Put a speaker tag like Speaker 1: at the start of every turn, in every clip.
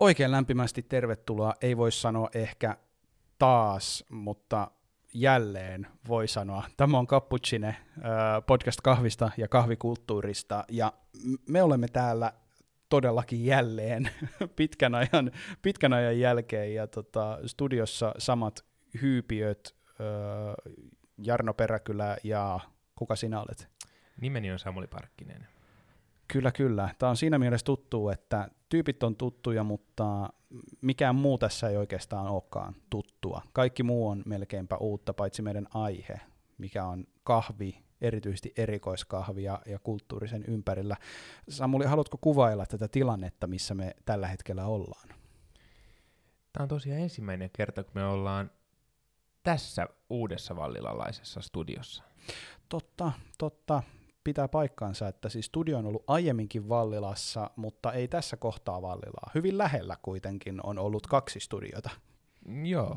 Speaker 1: Oikein lämpimästi tervetuloa, ei voi sanoa ehkä taas, mutta jälleen voi sanoa. Tämä on Cappuccine podcast kahvista ja kahvikulttuurista, ja me olemme täällä todellakin jälleen pitkän ajan, pitkän ajan jälkeen, ja tota, studiossa samat hyypiöt, Jarno Peräkylä ja kuka sinä olet?
Speaker 2: Nimeni on Samuli Parkkinen.
Speaker 1: Kyllä, kyllä. Tämä on siinä mielessä tuttu, että tyypit on tuttuja, mutta mikään muu tässä ei oikeastaan olekaan tuttua. Kaikki muu on melkeinpä uutta, paitsi meidän aihe, mikä on kahvi, erityisesti erikoiskahvi ja, ja kulttuurisen ympärillä. Samuli, haluatko kuvailla tätä tilannetta, missä me tällä hetkellä ollaan?
Speaker 2: Tämä on tosiaan ensimmäinen kerta, kun me ollaan tässä uudessa vallilalaisessa studiossa.
Speaker 1: Totta, totta pitää paikkansa, että siis studio on ollut aiemminkin Vallilassa, mutta ei tässä kohtaa Vallilaa. Hyvin lähellä kuitenkin on ollut kaksi studiota.
Speaker 2: Joo,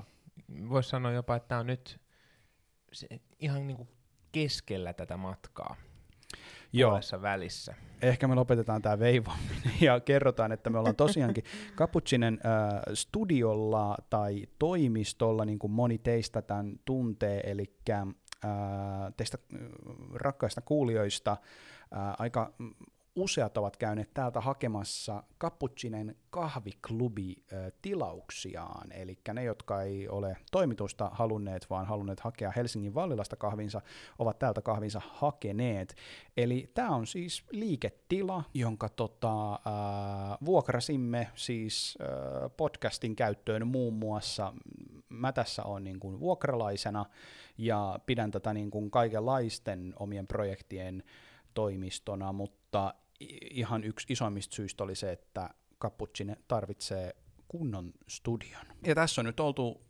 Speaker 2: voisi sanoa jopa, että tämä on nyt se, ihan niin kuin keskellä tätä matkaa. Joo. välissä.
Speaker 1: Ehkä me lopetetaan tämä veivominen ja kerrotaan, että me ollaan tosiaankin Cappuccinen äh, studiolla tai toimistolla, niin kuin moni teistä tämän tuntee, eli teistä rakkaista kuulijoista. Aika useat ovat käyneet täältä hakemassa Cappuccinen kahviklubi tilauksiaan, eli ne, jotka ei ole toimitusta halunneet, vaan halunneet hakea Helsingin Vallilasta kahvinsa, ovat täältä kahvinsa hakeneet. Eli tämä on siis liiketila, jonka tota, äh, vuokrasimme siis äh, podcastin käyttöön muun muassa. Mä tässä on niin kuin vuokralaisena ja pidän tätä niin kuin kaikenlaisten omien projektien toimistona, mutta ihan yksi isoimmista syistä oli se, että Cappuccine tarvitsee kunnon studion. Ja tässä on nyt oltu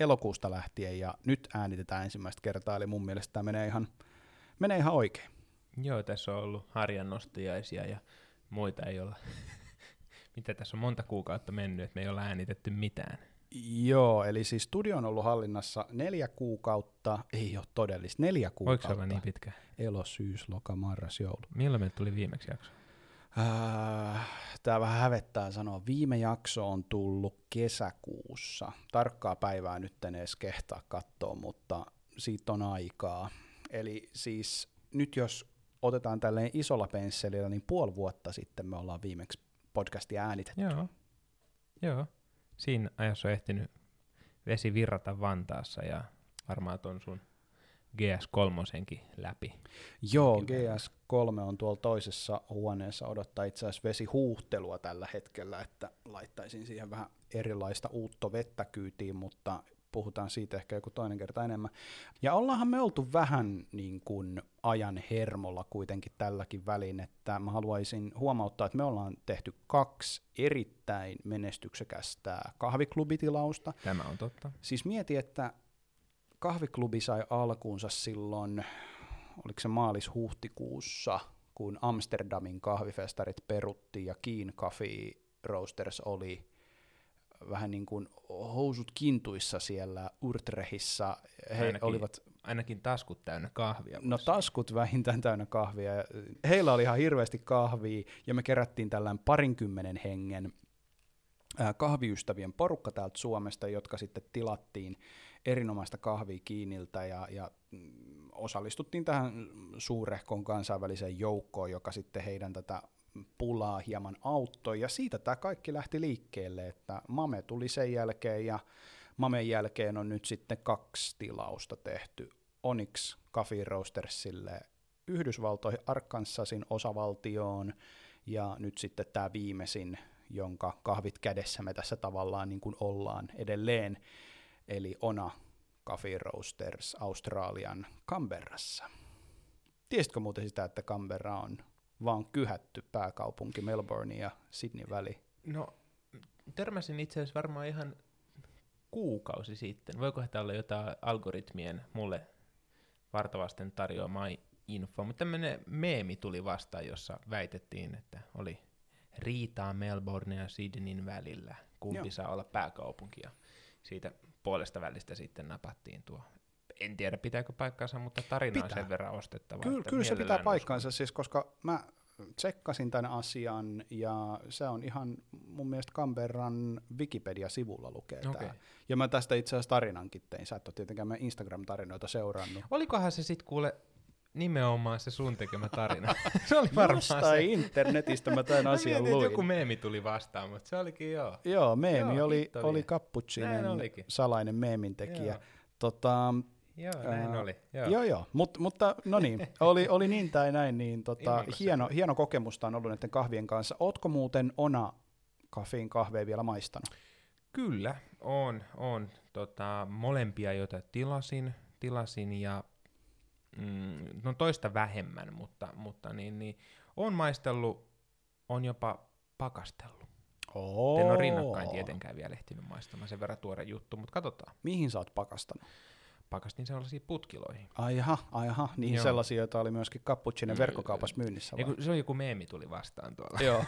Speaker 1: elokuusta lähtien ja nyt äänitetään ensimmäistä kertaa, eli mun mielestä tämä menee ihan, menee ihan oikein.
Speaker 2: Joo, tässä on ollut harjan nostiaisia ja muita ei olla. Mitä tässä on monta kuukautta mennyt, että me ei olla äänitetty mitään.
Speaker 1: Joo, eli siis studio on ollut hallinnassa neljä kuukautta, ei ole todellista, neljä kuukautta.
Speaker 2: Voiko se olla niin pitkä?
Speaker 1: Elo, syys, loka, marras, joulu.
Speaker 2: Milloin meille tuli viimeksi jakso?
Speaker 1: Äh, Tämä vähän hävettää sanoa. Viime jakso on tullut kesäkuussa. Tarkkaa päivää nyt en edes kehtaa katsoa, mutta siitä on aikaa. Eli siis nyt jos otetaan tälleen isolla pensselillä, niin puoli vuotta sitten me ollaan viimeksi podcastia äänitetty.
Speaker 2: Joo. Joo siinä ajassa on ehtinyt vesi virrata Vantaassa ja varmaan ton sun GS3 läpi.
Speaker 1: Joo, GS3 on tuolla toisessa huoneessa odottaa itse asiassa vesihuuhtelua tällä hetkellä, että laittaisin siihen vähän erilaista uutta vettä kyytiin, mutta puhutaan siitä ehkä joku toinen kerta enemmän. Ja ollaanhan me oltu vähän niin kuin ajan hermolla kuitenkin tälläkin välin, että mä haluaisin huomauttaa, että me ollaan tehty kaksi erittäin menestyksekästä kahviklubitilausta.
Speaker 2: Tämä on totta.
Speaker 1: Siis mieti, että kahviklubi sai alkuunsa silloin, oliko se maalis-huhtikuussa, kun Amsterdamin kahvifestarit peruttiin ja Keen Coffee Roasters oli vähän niin kuin housut kintuissa siellä Urtrehissa.
Speaker 2: He ainakin, olivat ainakin taskut täynnä kahvia.
Speaker 1: No taskut vähintään täynnä kahvia. Heillä oli ihan hirveästi kahvia ja me kerättiin tällainen parinkymmenen hengen kahviystävien porukka täältä Suomesta, jotka sitten tilattiin erinomaista kahvia Kiiniltä ja, ja mm, osallistuttiin tähän suurehkoon kansainväliseen joukkoon, joka sitten heidän tätä pulaa hieman auttoi, ja siitä tämä kaikki lähti liikkeelle, että Mame tuli sen jälkeen, ja Mamen jälkeen on nyt sitten kaksi tilausta tehty. Onyx Coffee Roastersille Yhdysvaltoihin Arkansasin osavaltioon, ja nyt sitten tämä viimeisin, jonka kahvit kädessä me tässä tavallaan niin kuin ollaan edelleen, eli Ona Coffee Roasters Australian Canberrassa. Tiesitkö muuten sitä, että Canberra on vaan kyhätty pääkaupunki Melbourne ja Sydney väli?
Speaker 2: No, törmäsin itse asiassa varmaan ihan kuukausi sitten. Voiko tämä olla jotain algoritmien mulle vartavasten tarjoamaa info, mutta tämmöinen meemi tuli vastaan, jossa väitettiin, että oli riitaa Melbourne ja Sydneyn välillä, kumpi Joo. saa olla pääkaupunki, ja siitä puolesta välistä sitten napattiin tuo en tiedä pitääkö paikkaansa, mutta tarina pitää. on sen verran ostettava.
Speaker 1: Kyllä, kyllä se pitää paikkaansa, siis, koska mä tsekkasin tämän asian ja se on ihan mun mielestä Canberran Wikipedia-sivulla lukee okay. Ja mä tästä itse asiassa tarinankin tein. Sä et ole tietenkään meidän Instagram-tarinoita seurannut.
Speaker 2: Olikohan se sitten kuule nimenomaan se sun tekemä tarina? se oli varmaan
Speaker 1: Jostain
Speaker 2: se.
Speaker 1: internetistä mä tämän
Speaker 2: Mä
Speaker 1: asian
Speaker 2: mietin,
Speaker 1: luin.
Speaker 2: joku meemi tuli vastaan, mutta se olikin joo.
Speaker 1: Joo, meemi
Speaker 2: Joo,
Speaker 1: oli, oli
Speaker 2: olikin.
Speaker 1: salainen meemintekijä.
Speaker 2: Joo.
Speaker 1: Tota,
Speaker 2: Joo, näin
Speaker 1: Ää,
Speaker 2: oli.
Speaker 1: joo,
Speaker 2: Joo.
Speaker 1: joo. Mut, mutta no niin, oli, oli niin tai näin, niin tota, hieno, hieno kokemusta on ollut näiden kahvien kanssa. Ootko muuten Ona Kafin kahveja vielä maistanut?
Speaker 2: Kyllä, on, on. Tota, molempia, joita tilasin, tilasin ja mm, no toista vähemmän, mutta, mutta niin, niin, on maistellut, on jopa pakastellut.
Speaker 1: Oo.
Speaker 2: En ole rinnakkain tietenkään vielä ehtinyt maistamaan, sen verran tuore juttu, mutta katsotaan.
Speaker 1: Mihin sä oot pakastanut?
Speaker 2: Pakastin sellaisiin putkiloihin.
Speaker 1: Aiha, aiha, niin
Speaker 2: Joo.
Speaker 1: sellaisia, joita oli myöskin Cappuccinen
Speaker 2: Mm,
Speaker 1: verkkokaupassa myynnissä. Vai?
Speaker 2: kun se on joku meemi tuli vastaan tuolla
Speaker 1: Joo,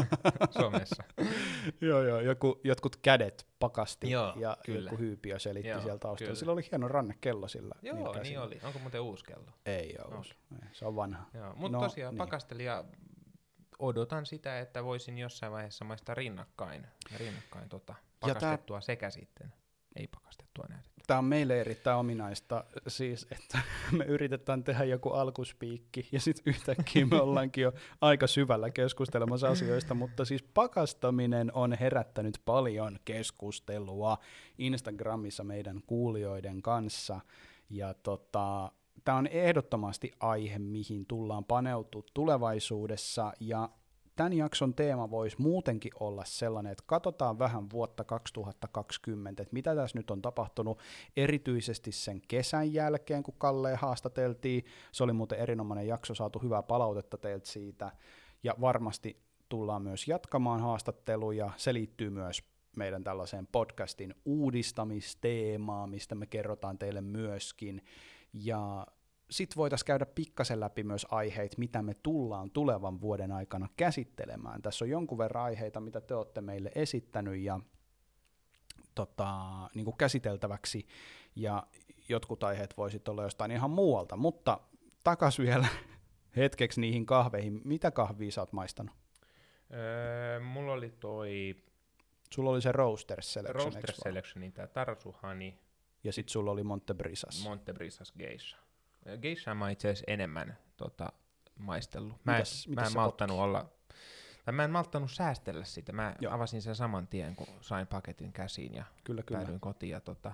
Speaker 2: somessa.
Speaker 1: joo, joo, joku, jotkut kädet pakasti
Speaker 2: Joo,
Speaker 1: ja
Speaker 2: kyllä.
Speaker 1: joku hyypiö selitti
Speaker 2: Joo,
Speaker 1: siellä taustalla.
Speaker 2: kyllä.
Speaker 1: Sillä oli hieno rannekello sillä.
Speaker 2: Joo,
Speaker 1: käsillä.
Speaker 2: niin oli. Onko muuten uusi kello?
Speaker 1: Ei ole, okay. se on vanha.
Speaker 2: Mutta
Speaker 1: No,
Speaker 2: tosiaan
Speaker 1: niin.
Speaker 2: niin. pakastelin ja odotan sitä, että voisin jossain vaiheessa maistaa rinnakkain, rinnakkain tota,
Speaker 1: Ja tää-
Speaker 2: pakastettua sekä sitten ei pakastettua näytettyä.
Speaker 1: Tämä on meille erittäin ominaista, siis että me yritetään tehdä joku alkuspiikki ja sitten yhtäkkiä me ollaankin jo aika syvällä keskustelemassa asioista, mutta siis pakastaminen on herättänyt paljon keskustelua Instagramissa meidän kuulijoiden kanssa. Ja tota, tämä on ehdottomasti aihe, mihin tullaan paneutua tulevaisuudessa. Ja tämän jakson teema voisi muutenkin olla sellainen, että katsotaan vähän vuotta 2020, että mitä tässä nyt on tapahtunut, erityisesti sen kesän jälkeen, kun Kalle haastateltiin. Se oli muuten erinomainen jakso, saatu hyvää palautetta teiltä siitä, ja varmasti tullaan myös jatkamaan haastatteluja. Se liittyy myös meidän tällaiseen podcastin uudistamisteemaan, mistä me kerrotaan teille myöskin. Ja sitten voitaisiin käydä pikkasen läpi myös aiheita, mitä me tullaan tulevan vuoden aikana käsittelemään. Tässä on jonkun verran aiheita, mitä te olette meille esittänyt ja tota, niin kuin käsiteltäväksi, ja jotkut aiheet voisit olla jostain ihan muualta, mutta takas vielä hetkeksi niihin kahveihin. Mitä kahvia sä oot maistanut?
Speaker 2: Öö, mulla oli toi
Speaker 1: Sulla oli se Roaster Selection,
Speaker 2: Roaster
Speaker 1: vaan?
Speaker 2: Selectionin tää Tarsuhani
Speaker 1: ja sitten sulla oli Montebrisas.
Speaker 2: Montebrisas Geisha. Geisha mä itse asiassa enemmän tota, maistellut. Mä,
Speaker 1: Mitäs-
Speaker 2: en,
Speaker 1: mitäs
Speaker 2: mä en malttanut olla, tai mä en malttanut säästellä sitä. Mä
Speaker 1: Joo.
Speaker 2: avasin sen saman tien, kun sain paketin käsiin ja
Speaker 1: kyllä, kyllä.
Speaker 2: päädyin kotiin. Ja tota,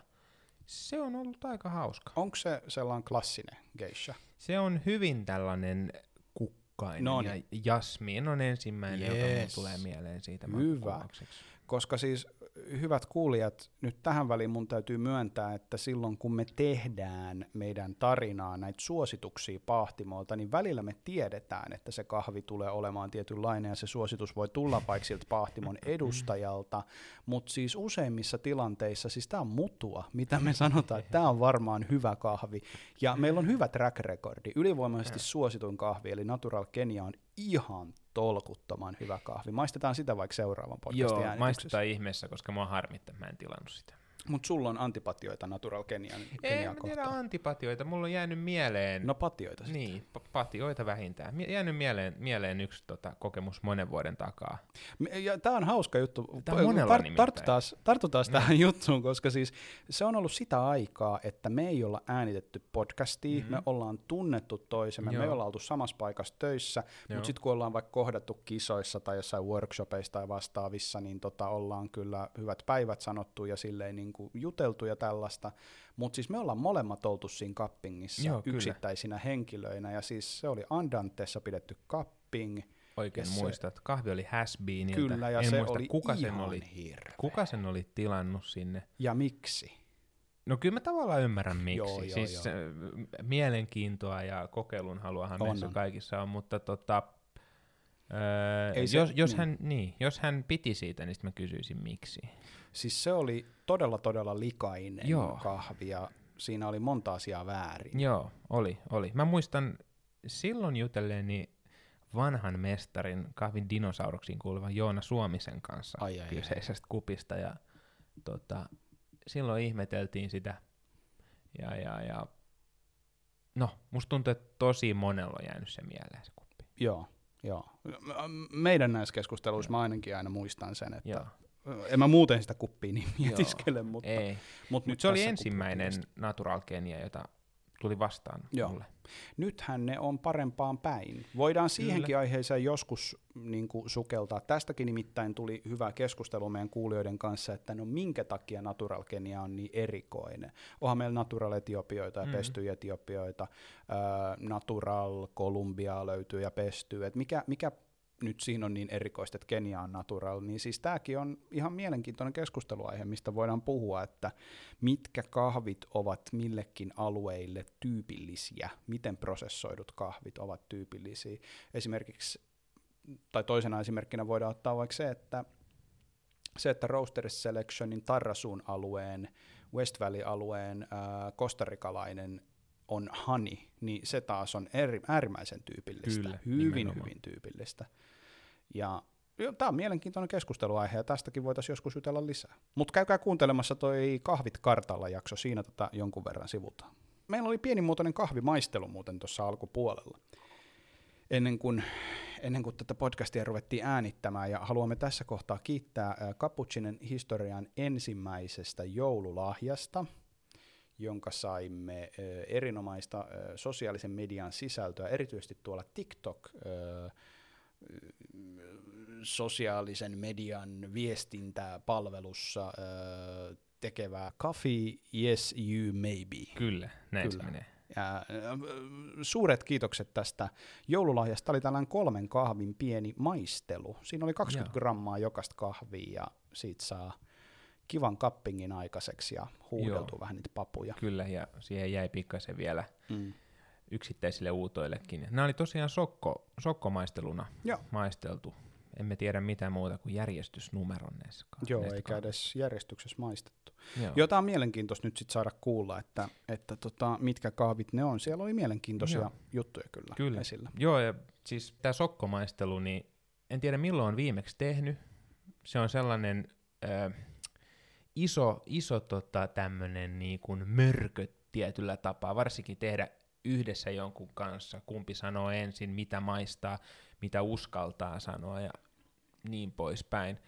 Speaker 2: se on ollut aika hauska.
Speaker 1: Onko se sellainen klassinen geisha?
Speaker 2: Se on hyvin tällainen kukkainen
Speaker 1: No
Speaker 2: ja
Speaker 1: niin.
Speaker 2: jasmiin on ensimmäinen, joka
Speaker 1: Yes.
Speaker 2: tulee mieleen siitä
Speaker 1: Hyvä. Koska siis hyvät kuulijat, nyt tähän väliin mun täytyy myöntää, että silloin kun me tehdään meidän tarinaa näitä suosituksia Pahtimolta, niin välillä me tiedetään, että se kahvi tulee olemaan tietynlainen ja se suositus voi tulla vaikka siltä Pahtimon edustajalta, mutta siis useimmissa tilanteissa, siis tämä on mutua, mitä me sanotaan, että tämä on varmaan hyvä kahvi ja meillä on hyvä track recordi. Ylivoimaisesti suosituin kahvi, eli Natural Kenia on ihan tolkuttoman hyvä kahvi. Maistetaan sitä vaikka seuraavan podcastin
Speaker 2: Joo,
Speaker 1: äänityksessä.
Speaker 2: maistetaan ihmeessä, koska mua harmittaa, mä en tilannut sitä.
Speaker 1: Mutta sulla on antipatioita Natural Kenian,
Speaker 2: Ei mä tiedä antipatioita, mulla on jäänyt mieleen,
Speaker 1: No patioita sitten.
Speaker 2: niin, pa- patioita vähintään. Mie- jäänyt mieleen, mieleen yksi tota, kokemus monen vuoden takaa.
Speaker 1: Me- Ja tämä on hauska juttu.
Speaker 2: Tää on monella nimittäin.
Speaker 1: tartutaan tartutaan
Speaker 2: Mm.
Speaker 1: tähän juttuun, koska siis se on ollut sitä aikaa, että me ei olla äänitetty podcastia,
Speaker 2: Mhm.
Speaker 1: me ollaan tunnettu toisemme, me
Speaker 2: Joo.
Speaker 1: ei olla oltu samassa paikassa töissä, mutta sitten kun ollaan vaikka kohdattu kisoissa tai jossain workshopeissa tai vastaavissa, niin tota ollaan kyllä hyvät päivät sanottu ja silleen niin kuin juteltu ja tällaista. Mutta siis me ollaan molemmat oltu siinä kappingissa
Speaker 2: Joo, kyllä.
Speaker 1: yksittäisinä henkilöinä ja siis se oli Andantessa pidetty kapping.
Speaker 2: Oikein
Speaker 1: Ja se-
Speaker 2: muistat. Kahvi oli has beeniltä.
Speaker 1: Kyllä, ja
Speaker 2: en
Speaker 1: se
Speaker 2: muista,
Speaker 1: oli
Speaker 2: kuka sen, oli,
Speaker 1: hirveä.
Speaker 2: kuka sen oli tilannut sinne.
Speaker 1: Ja miksi?
Speaker 2: No kyllä mä tavallaan ymmärrän miksi.
Speaker 1: Joo, joo,
Speaker 2: siis
Speaker 1: joo.
Speaker 2: mielenkiintoa ja kokeilun haluahan meissä kaikissa on, mutta tota, öö,
Speaker 1: Ei se-
Speaker 2: jos, jos,
Speaker 1: niin.
Speaker 2: hän, niin, jos hän piti siitä, niin mä kysyisin miksi.
Speaker 1: Siis se oli todella, todella likainen
Speaker 2: Joo.
Speaker 1: kahvi ja siinä oli monta asiaa väärin.
Speaker 2: Joo, oli, oli. Mä muistan silloin jutelleeni vanhan mestarin kahvin dinosauruksiin kuuluvan Joona Suomisen kanssa
Speaker 1: Ai, ai, ai.
Speaker 2: kyseisestä kupista ja tota, silloin ihmeteltiin sitä ja, ja, ja no, musta tuntuu, että tosi monella on jäänyt se mieleen se kuppi.
Speaker 1: Joo. Joo. Meidän näissä keskusteluissa mä ainakin aina muistan sen, että
Speaker 2: Joo.
Speaker 1: en mä muuten sitä kuppia niin
Speaker 2: Joo.
Speaker 1: mietiskele, mutta,
Speaker 2: Ei.
Speaker 1: mutta
Speaker 2: Nyt
Speaker 1: nyt
Speaker 2: se oli ensimmäinen natural genia, jota tuli vastaan
Speaker 1: Joo.
Speaker 2: mulle.
Speaker 1: Nythän ne on parempaan päin. Voidaan siihenkin aiheeseen joskus niin kuin, sukeltaa. Tästäkin nimittäin tuli hyvä keskustelu meidän kuulijoiden kanssa, että no minkä takia natural Kenia on niin erikoinen. Onhan meillä natural etiopioita ja
Speaker 2: Mhm.
Speaker 1: pestyjä etiopioita, ää, natural Kolumbia löytyy ja pestyy. Et mikä, mikä nyt siinä on niin erikoista, että Kenia on natural, niin siis tämäkin on ihan mielenkiintoinen keskusteluaihe, mistä voidaan puhua, että mitkä kahvit ovat millekin alueille tyypillisiä, miten prosessoidut kahvit ovat tyypillisiä. Esimerkiksi, tai toisena esimerkkinä voidaan ottaa vaikka se, että se, että Roaster Selectionin Tarrasun alueen, West Valley-alueen ää, kostarikalainen on honey, niin se taas on eri, äärimmäisen tyypillistä,
Speaker 2: Kyllä,
Speaker 1: hyvin,
Speaker 2: nimenomaan.
Speaker 1: hyvin tyypillistä. Ja tämä on mielenkiintoinen keskusteluaihe ja tästäkin voitaisiin joskus jutella lisää. Mutta käykää kuuntelemassa toi Kahvit kartalla jakso, siinä tota jonkun verran sivutaan. Meillä oli pienimuotoinen kahvimaistelu muuten tuossa alkupuolella. Ennen kuin, ennen kuin tätä podcastia ruvettiin äänittämään, ja haluamme tässä kohtaa kiittää ää, Cappuccinen historian ensimmäisestä joululahjasta, jonka saimme erinomaista sosiaalisen median sisältöä, erityisesti tuolla TikTok sosiaalisen median viestintäpalvelussa ää, tekevää Coffee Yes You Maybe.
Speaker 2: Kyllä, näin
Speaker 1: Kyllä.
Speaker 2: se menee.
Speaker 1: Ja, suuret kiitokset tästä joululahjasta. Tämä oli tällainen kolmen kahvin pieni maistelu. Siinä oli 20
Speaker 2: Joo.
Speaker 1: grammaa jokaista kahvia ja siitä saa kivan kappingin aikaiseksi ja huudeltu
Speaker 2: Joo.
Speaker 1: vähän niitä papuja.
Speaker 2: Kyllä, ja siihen jäi pikkasen vielä
Speaker 1: Mm.
Speaker 2: Yksittäisille uutoillekin. Nämä oli tosiaan sokko, sokkomaisteluna
Speaker 1: Joo.
Speaker 2: maisteltu. Emme tiedä mitään muuta kuin järjestysnumeron näissä
Speaker 1: Joo,
Speaker 2: näistä
Speaker 1: eikä edes järjestyksessä maistettu.
Speaker 2: Joo.
Speaker 1: Tämä on mielenkiintoista nyt sit saada kuulla, että, että tota, mitkä kahvit ne on. Siellä oli mielenkiintoisia
Speaker 2: Joo.
Speaker 1: juttuja kyllä,
Speaker 2: Kyllä.
Speaker 1: esillä.
Speaker 2: Joo, ja siis tämä sokkomaistelu, niin en tiedä milloin on viimeksi tehnyt. Se on sellainen ö, iso, iso tota, tämmöinen niin kuin mörkö tietyllä tapaa, varsinkin tehdä yhdessä jonkun kanssa, kumpi sanoo ensin, mitä maistaa, mitä uskaltaa sanoa ja niin poispäin.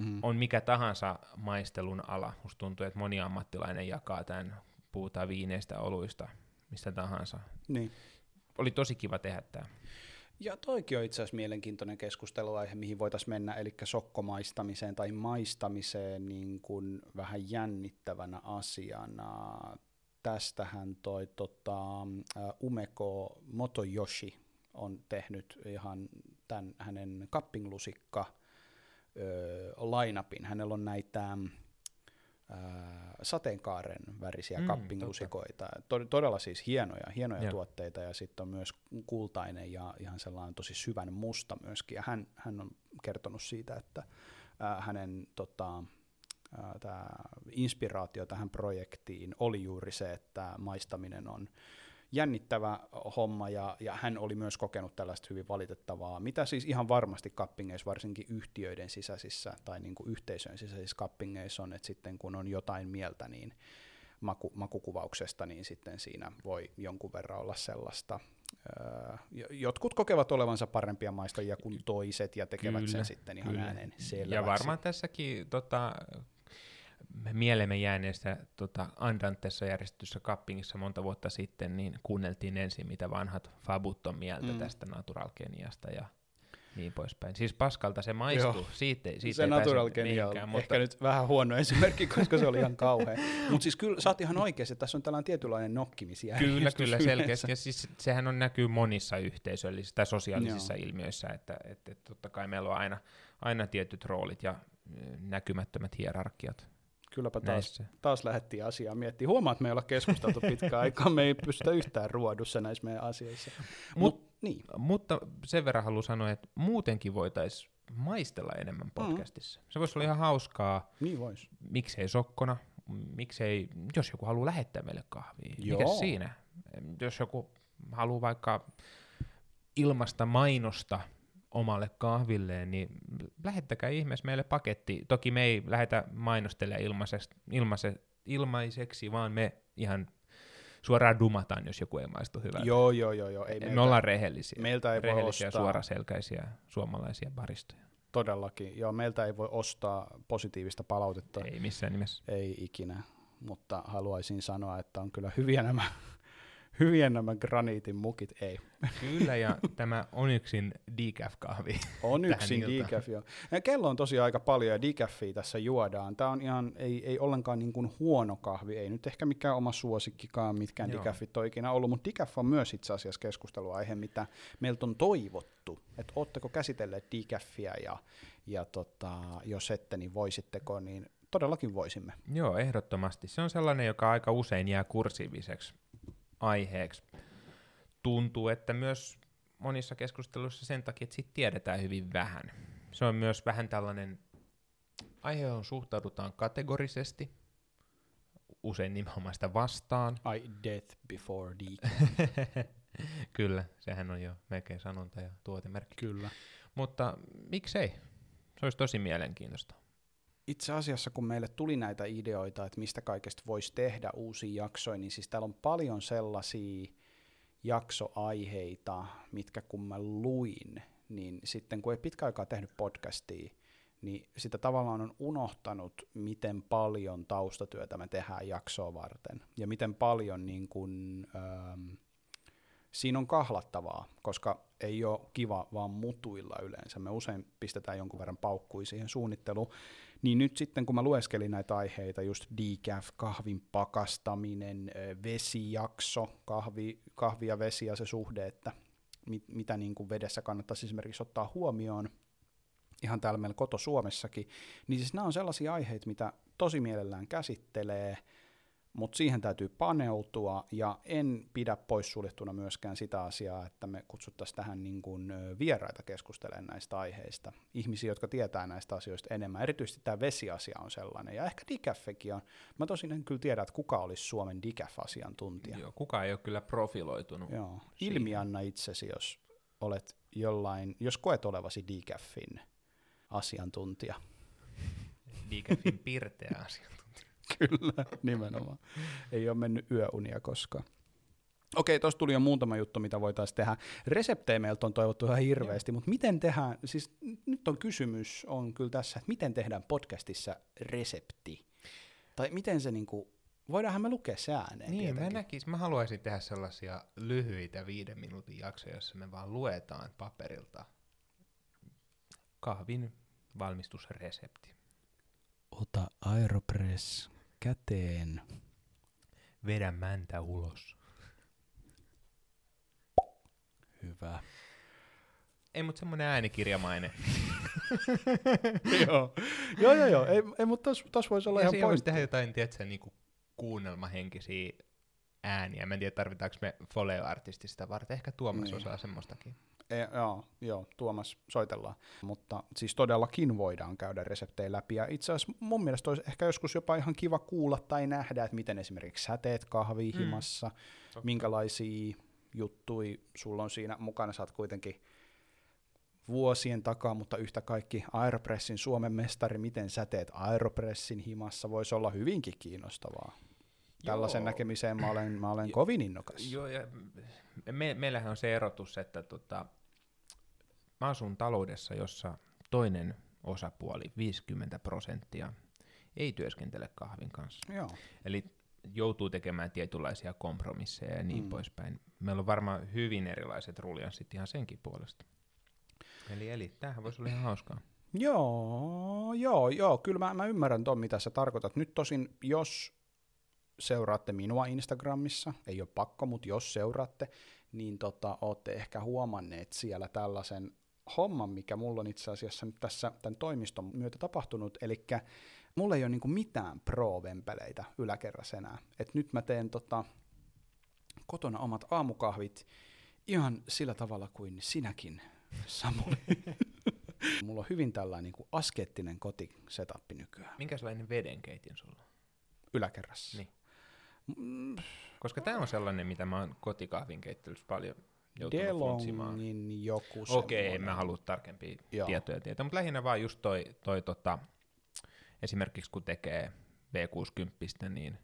Speaker 1: Mm.
Speaker 2: On mikä tahansa maistelun ala. Musta tuntuu, että moni ammattilainen jakaa tämän, puhutaan viineistä, oluista, mistä tahansa.
Speaker 1: Niin.
Speaker 2: Oli tosi kiva tehdä tämä.
Speaker 1: Ja toikin on itse asiassa mielenkiintoinen keskusteluaihe, mihin voitaisiin mennä, eli sokkomaistamiseen tai maistamiseen niin kuin vähän jännittävänä asiana. Tästähän toi tota, ä, Umeko Motoyoshi on tehnyt ihan tämän hänen kappinglusikka ö, lainapin. Hänellä on näitä ää, sateenkaaren värisiä
Speaker 2: Mm,
Speaker 1: kappinglusikoita. To- todella siis hienoja, hienoja
Speaker 2: Joo.
Speaker 1: tuotteita ja sitten on myös kultainen ja ihan sellainen tosi syvän musta myöskin. Ja hän, hän on kertonut siitä, että ää, hänen tota, tää inspiraatio tähän projektiin oli juuri se, että maistaminen on jännittävä homma ja, ja hän oli myös kokenut tällaista hyvin valitettavaa, mitä siis ihan varmasti kappingeissa, varsinkin yhtiöiden sisäisissä tai niin kuin yhteisöjen sisäisissä kappingeissa on, että sitten kun on jotain mieltä niin maku, makukuvauksesta, niin sitten siinä voi jonkun verran olla sellaista. Öö, jo- jotkut kokevat olevansa parempia maistajia kuin toiset ja tekevät
Speaker 2: Kyllä,
Speaker 1: sen sitten ihan
Speaker 2: kyllä.
Speaker 1: äänen selväksi.
Speaker 2: Ja varmaan tässäkin tota, mielemme jääneestä tota, Andantessa järjestetyssä kappingissa monta vuotta sitten, niin kuunneltiin ensin, mitä vanhat fabut on mieltä
Speaker 1: Mm.
Speaker 2: tästä Natural Keniasta ja niin poispäin. Siis paskalta se maistuu,
Speaker 1: Joo.
Speaker 2: siitä, siitä
Speaker 1: se
Speaker 2: ei
Speaker 1: Natural
Speaker 2: pääse
Speaker 1: on
Speaker 2: mutta
Speaker 1: ehkä nyt vähän huono esimerkki, koska se oli ihan kauhea. Mutta siis kyllä sä oot ihan oikeassa, että tässä on tällainen tietynlainen nokkimisjärjestys
Speaker 2: Kyllä, kyllä, selkeästi. Ja siis sehän on näkyy monissa yhteisöllisissä tai sosiaalisissa
Speaker 1: Joo.
Speaker 2: ilmiöissä, että, että, että totta kai meillä on aina, aina tietyt roolit ja näkymättömät hierarkiat
Speaker 1: Kylläpä taas,
Speaker 2: näissä.
Speaker 1: taas lähdettiin asiaa miettimään. Huomaa, että me ei olla keskusteltu pitkään aikaa, me ei pystytä yhtään ruodussa näissä meidän asioissa.
Speaker 2: Mut-
Speaker 1: Mut, niin,
Speaker 2: Mutta sen verran haluan sanoa, että muutenkin voitaisiin maistella enemmän podcastissa. Se voisi olla ihan hauskaa,
Speaker 1: niin vois.
Speaker 2: miksei sokkona, miksei, jos joku haluaa lähettää meille kahvia.
Speaker 1: Joo.
Speaker 2: Mikäs siinä? Jos joku haluaa vaikka ilmasta mainosta omalle kahvilleen, niin lähettäkää ihmeessä meille paketti. Toki me ei lähetä mainostelemaan ilmaiseksi, ilmaise, ilmaiseksi, vaan me ihan suoraan dumataan, jos joku ei maistu hyvältä.
Speaker 1: Joo, joo, joo. joo. Ei
Speaker 2: me
Speaker 1: meiltä,
Speaker 2: ollaan rehellisiä.
Speaker 1: Meiltä ei
Speaker 2: rehellisiä
Speaker 1: voi ostaa.
Speaker 2: suoraselkäisiä suomalaisia baristoja.
Speaker 1: Todellakin. Joo, meiltä ei voi ostaa positiivista palautetta.
Speaker 2: Ei missään nimessä.
Speaker 1: Ei ikinä. Mutta haluaisin sanoa, että on kyllä hyviä nämä, hyviä nämä graniitin mukit. Ei.
Speaker 2: Kyllä, ja tämä Onyxin decaf-kahvi.
Speaker 1: On
Speaker 2: tähän
Speaker 1: yksin
Speaker 2: iltaan.
Speaker 1: decaf, joo. Ja kello on tosiaan aika paljon ja decafia tässä juodaan. Tämä on ihan, ei, ei ollenkaan niin kuin huono kahvi, ei nyt ehkä mikään oma suosikkikaan, mitkään
Speaker 2: Joo.
Speaker 1: decafit on ikinä ollut, mutta decaf on myös itse asiassa keskusteluaihe, mitä meiltä on toivottu. Että ootteko käsitelleet decafia ja, ja tota, jos ette, niin voisitteko, niin todellakin voisimme.
Speaker 2: Joo, ehdottomasti. Se on sellainen, joka aika usein jää kursiiviseksi aiheeksi. Tuntuu, että myös monissa keskusteluissa sen takia, että siitä tiedetään hyvin vähän. Se on myös vähän tällainen aihe, johon suhtaudutaan kategorisesti, usein nimenomaan sitä vastaan.
Speaker 1: I death before decaf.
Speaker 2: Kyllä, sehän on jo melkein sanonta ja tuotemerkki.
Speaker 1: Kyllä.
Speaker 2: Mutta miksei? Se olisi tosi mielenkiintoista.
Speaker 1: Itse asiassa, kun meille tuli näitä ideoita, että mistä kaikesta voisi tehdä uusia jaksoja, niin siis täällä on paljon sellaisia jaksoaiheita, mitkä kun mä luin, niin sitten kun ei pitkä aikaa tehnyt podcastia, niin sitä tavallaan on unohtanut, miten paljon taustatyötä me tehdään jaksoa varten. Ja miten paljon niin kun, ähm, siinä on kahlattavaa, koska ei ole kiva vaan mutuilla yleensä. Me usein pistetään jonkun verran paukkui siihen suunnitteluun. Niin nyt sitten, kun mä lueskelin näitä aiheita, just decaf, kahvin pakastaminen, vesijakso, kahvi, kahvi ja vesi ja se suhde, että mit, mitä niin kuin vedessä kannattaisi esimerkiksi ottaa huomioon, ihan täällä meillä koto Suomessakin, niin siis nämä on sellaisia aiheita, mitä tosi mielellään käsittelee, mutta siihen täytyy paneutua, ja en pidä poissuljettuna myöskään sitä asiaa, että me kutsuttaisiin tähän niin kuin vieraita keskustelemaan näistä aiheista, ihmisiä, jotka tietää näistä asioista enemmän. Erityisesti tämä vesiasia on sellainen, ja ehkä decafekin on. Mä tosin en kyllä tiedä, että kuka olisi Suomen decaf-asiantuntija.
Speaker 2: Joo, kukaan ei ole kyllä profiloitunut.
Speaker 1: Joo.
Speaker 2: Siihen.
Speaker 1: Ilmianna itsesi, jos olet jollain, jos koet olevasi decafin asiantuntija.
Speaker 2: Decafin pirteä asia.
Speaker 1: Kyllä, nimenomaan. Ei ole mennyt yöunia koskaan. Okei, tuossa tuli jo muutama juttu, mitä voitaisiin tehdä. Reseptejä meiltä on toivottu ihan hirveästi, mutta miten tehdään, siis nyt on kysymys on kyllä tässä, että miten tehdään podcastissa resepti? Tai miten se niinku, voidaanhan me lukea se ääneen
Speaker 2: Niin, mä,
Speaker 1: tietenkin.
Speaker 2: näkis, mä haluaisin tehdä sellaisia lyhyitä viiden minuutin jaksoja, joissa me vaan luetaan paperilta kahvin valmistusresepti.
Speaker 1: Ota Aeropress käteen.
Speaker 2: Vedä mäntä ulos.
Speaker 1: Hyvä.
Speaker 2: Ei, mutta semmoinen äänikirjamainen.
Speaker 1: joo. joo, joo, joo. Ei, ei mutta tos, tos voisi olla
Speaker 2: ja
Speaker 1: ihan pointti.
Speaker 2: tehdä jotain, tiedätkö, niinku kuunnelmahenkisiä ääniä. Mä en tiedä, tarvitaanko me foleo-artisti sitä varten. Ehkä Tuomas
Speaker 1: Niin.
Speaker 2: osaa semmoistakin.
Speaker 1: E, joo, joo, Tuomas, soitellaan. Mutta siis todellakin voidaan käydä reseptejä läpi. Ja itse asiassa mun mielestä olisi ehkä joskus jopa ihan kiva kuulla tai nähdä, että miten esimerkiksi säteet kahvia
Speaker 2: Mm.
Speaker 1: himassa,
Speaker 2: Totta.
Speaker 1: minkälaisia juttui sulla on siinä mukana. Sä oot kuitenkin vuosien takaa, mutta yhtä kaikki Aeropressin Suomen mestari, miten säteet Aeropressin himassa voisi olla hyvinkin kiinnostavaa. Tällaisen
Speaker 2: Joo.
Speaker 1: näkemiseen mä olen, mä olen kovin innokas.
Speaker 2: Joo, ja me, meillähän on se erotus, että tota, mä asun taloudessa, jossa toinen osapuoli, 50 prosenttia, ei työskentele kahvin kanssa.
Speaker 1: Joo.
Speaker 2: Eli joutuu tekemään tietynlaisia kompromisseja ja niin
Speaker 1: Mm.
Speaker 2: poispäin. Meillä on varmaan hyvin erilaiset ruljanssit ihan senkin puolesta. Eli, eli tämähän voisi olla ihan hauskaa.
Speaker 1: Joo, joo, joo, kyllä mä, mä ymmärrän ton, mitä sä tarkoitat. Nyt tosin, jos seuraatte minua Instagramissa, ei ole pakko, mutta jos seuraatte, niin tota, ootte ehkä huomanneet siellä tällaisen homman, mikä mulla on itse asiassa nyt tässä tämän toimiston myötä tapahtunut, eli mulla ei ole niinku mitään pro-vempeleitä yläkerrassa enää. Et nyt mä teen tota, kotona omat aamukahvit ihan sillä tavalla kuin sinäkin, Samuli. Mulla on hyvin tällainen niin kuin askeettinen kotisetappi nykyään
Speaker 2: Minkälainen vedenkeitin sulla on?
Speaker 1: yläkerrassa.
Speaker 2: Niin.
Speaker 1: Mm,
Speaker 2: Koska tämä on sellainen, mitä mä oon kotikahvin keittelyssä paljon.
Speaker 1: DeLongin joku
Speaker 2: Okei, en mä halua tarkempia
Speaker 1: Joo.
Speaker 2: Joo. tietoja tietää, mutta lähinnä vaan just toi, toi tota, esimerkiksi kun tekee V60, niin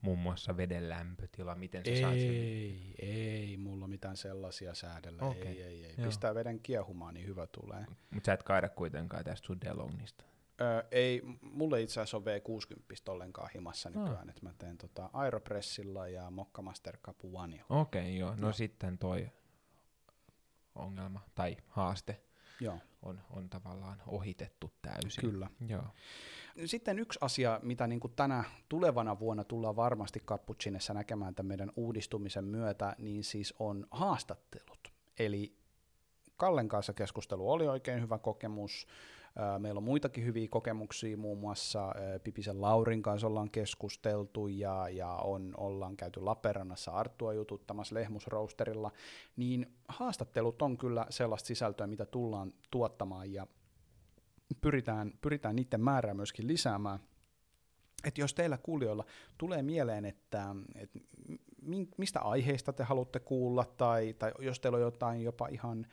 Speaker 2: muun muassa veden lämpötila, miten se saa sen?
Speaker 1: Ei, ei mulla mitään sellaisia säädellä.
Speaker 2: Okei,
Speaker 1: Ei, ei, ei.
Speaker 2: joo.
Speaker 1: Pistää veden kiehumaan, niin hyvä tulee.
Speaker 2: Mutta sä et kaida kuitenkaan tästä sun DeLongista.
Speaker 1: Öö, ei, mulle itse asiassa on V60 ollenkaan himassa
Speaker 2: Ah.
Speaker 1: nykyään, että mä teen tota Aeropressilla ja Mokkamaster Oneilla.
Speaker 2: Okei, okay, joo. No
Speaker 1: Joo.
Speaker 2: sitten toi ongelma tai haaste
Speaker 1: Joo,
Speaker 2: on, on tavallaan ohitettu täysin.
Speaker 1: kyllä.
Speaker 2: Joo.
Speaker 1: Sitten yksi asia, mitä niin kuin tänä tulevana vuonna tullaan varmasti Cappuccinessa näkemään tämän meidän uudistumisen myötä, niin siis on haastattelut. Eli Kallen kanssa keskustelu oli oikein hyvä kokemus. Meillä on muitakin hyviä kokemuksia, muun muassa Pipisen Laurin kanssa ollaan keskusteltu ja, ja on, ollaan käyty Lappeenrannassa Arttua jututtamassa Lehmusroosterilla, niin haastattelut on kyllä sellaista sisältöä, mitä tullaan tuottamaan ja pyritään, pyritään niiden määrää myöskin lisäämään. Et jos teillä kuulijoilla tulee mieleen, että, että mistä aiheista te haluatte kuulla, tai, tai jos teillä on jotain jopa ihan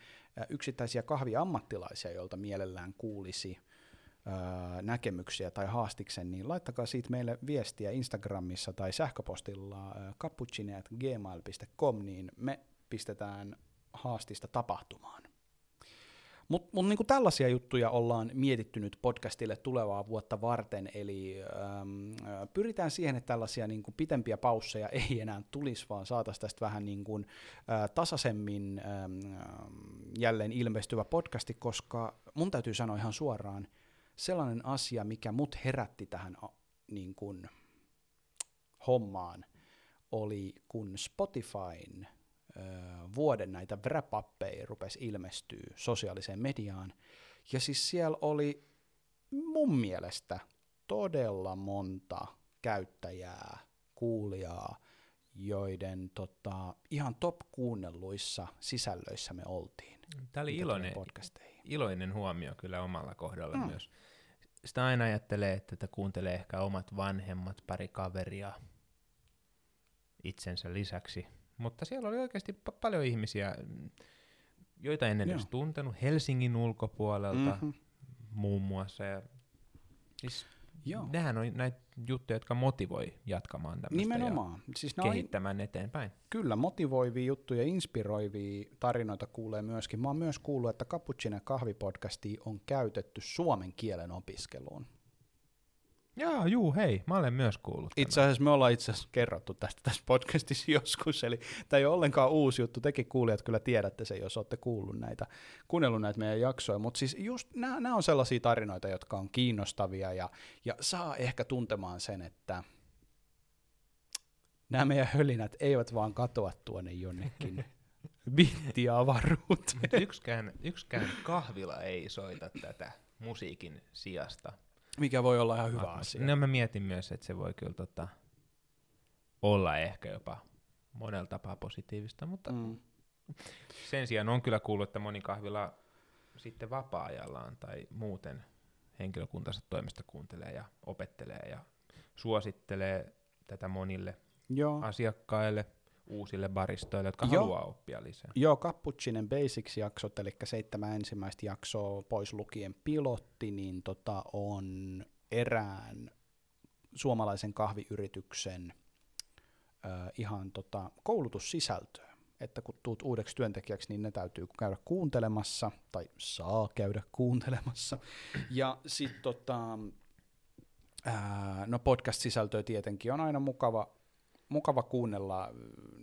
Speaker 1: yksittäisiä kahviammattilaisia, joilta mielellään kuulisi näkemyksiä tai haastiksen, niin laittakaa siitä meille viestiä Instagramissa tai sähköpostilla cappuccine.gmail.com, niin me pistetään haastista tapahtumaan. Mutta mut niinku tällaisia juttuja ollaan mietitty nyt podcastille tulevaa vuotta varten, eli äm, ä, pyritään siihen, että tällaisia niinku pitempiä pausseja ei enää tulisi, vaan saataisiin tästä vähän niinku, ä, tasaisemmin äm, äm, jälleen ilmestyvä podcasti, koska mun täytyy sanoa ihan suoraan, sellainen asia, mikä mut herätti tähän niin kuin, hommaan, oli kun Spotifyn vuoden näitä wrap rupesi ilmestyä sosiaaliseen mediaan. Ja siis siellä oli mun mielestä todella monta käyttäjää, kuulijaa, joiden tota, ihan top kuunnelluissa sisällöissä me oltiin.
Speaker 2: Tämä oli iloinen, iloinen huomio kyllä omalla kohdalla
Speaker 1: mm.
Speaker 2: myös. Sitä aina ajattelee, että tätä kuuntelee ehkä omat vanhemmat, pari kaveria itsensä lisäksi. Mutta siellä oli oikeasti pa- paljon ihmisiä, mm, joita en edes
Speaker 1: Joo.
Speaker 2: tuntenut, Helsingin ulkopuolelta
Speaker 1: Mhm.
Speaker 2: muun muassa. Ja, siis
Speaker 1: Joo.
Speaker 2: nehän on näitä juttuja, jotka motivoi jatkamaan tämmöistä
Speaker 1: Nimenomaan. Siis
Speaker 2: ja
Speaker 1: on
Speaker 2: kehittämään eteenpäin.
Speaker 1: Kyllä, motivoivia juttuja, inspiroivia tarinoita kuulee myöskin. Mä oon myös kuullut, että Cappuccino kahvipodcasti on käytetty suomen kielen opiskeluun.
Speaker 2: Jaa, juu, hei, mä olen myös kuullut.
Speaker 1: Itse asiassa me ollaan itse asiassa kerrottu tästä tässä podcastissa joskus, eli tämä ei ole ollenkaan uusi juttu. Tekin kuulijat kyllä tiedätte sen, jos olette kuullut näitä, kuunnellut näitä meidän jaksoja, mutta siis just nämä on sellaisia tarinoita, jotka on kiinnostavia ja, ja saa ehkä tuntemaan sen, että nämä meidän hölinät eivät vaan katoa tuonne jonnekin bittiavaruuteen.
Speaker 2: Yksikään, yksikään kahvila ei soita tätä musiikin sijasta.
Speaker 1: Mikä voi olla ihan hyvä
Speaker 2: Atmos-
Speaker 1: asia.
Speaker 2: No mä mietin myös, että se voi kyllä tota, olla ehkä jopa monella tapaa positiivista, mutta mm.
Speaker 1: Mm.
Speaker 2: sen sijaan on kyllä kuullut, että moni kahvila sitten vapaa-ajallaan tai muuten henkilökuntansa toimesta kuuntelee ja opettelee ja suosittelee tätä monille
Speaker 1: Joo.
Speaker 2: asiakkaille, uusille baristoille, jotka
Speaker 1: Joo.
Speaker 2: haluaa oppia lisää.
Speaker 1: Joo, Cappuccinen Basics-jaksot, eli seitsemän ensimmäistä jaksoa pois lukien pilotti, niin tota on erään suomalaisen kahviyrityksen ö, ihan tota koulutussisältöä. Että kun tuut uudeksi työntekijäksi, niin ne täytyy käydä kuuntelemassa, tai saa käydä kuuntelemassa. Ja sitten tota, no podcast-sisältöä tietenkin on aina mukava, mukava kuunnella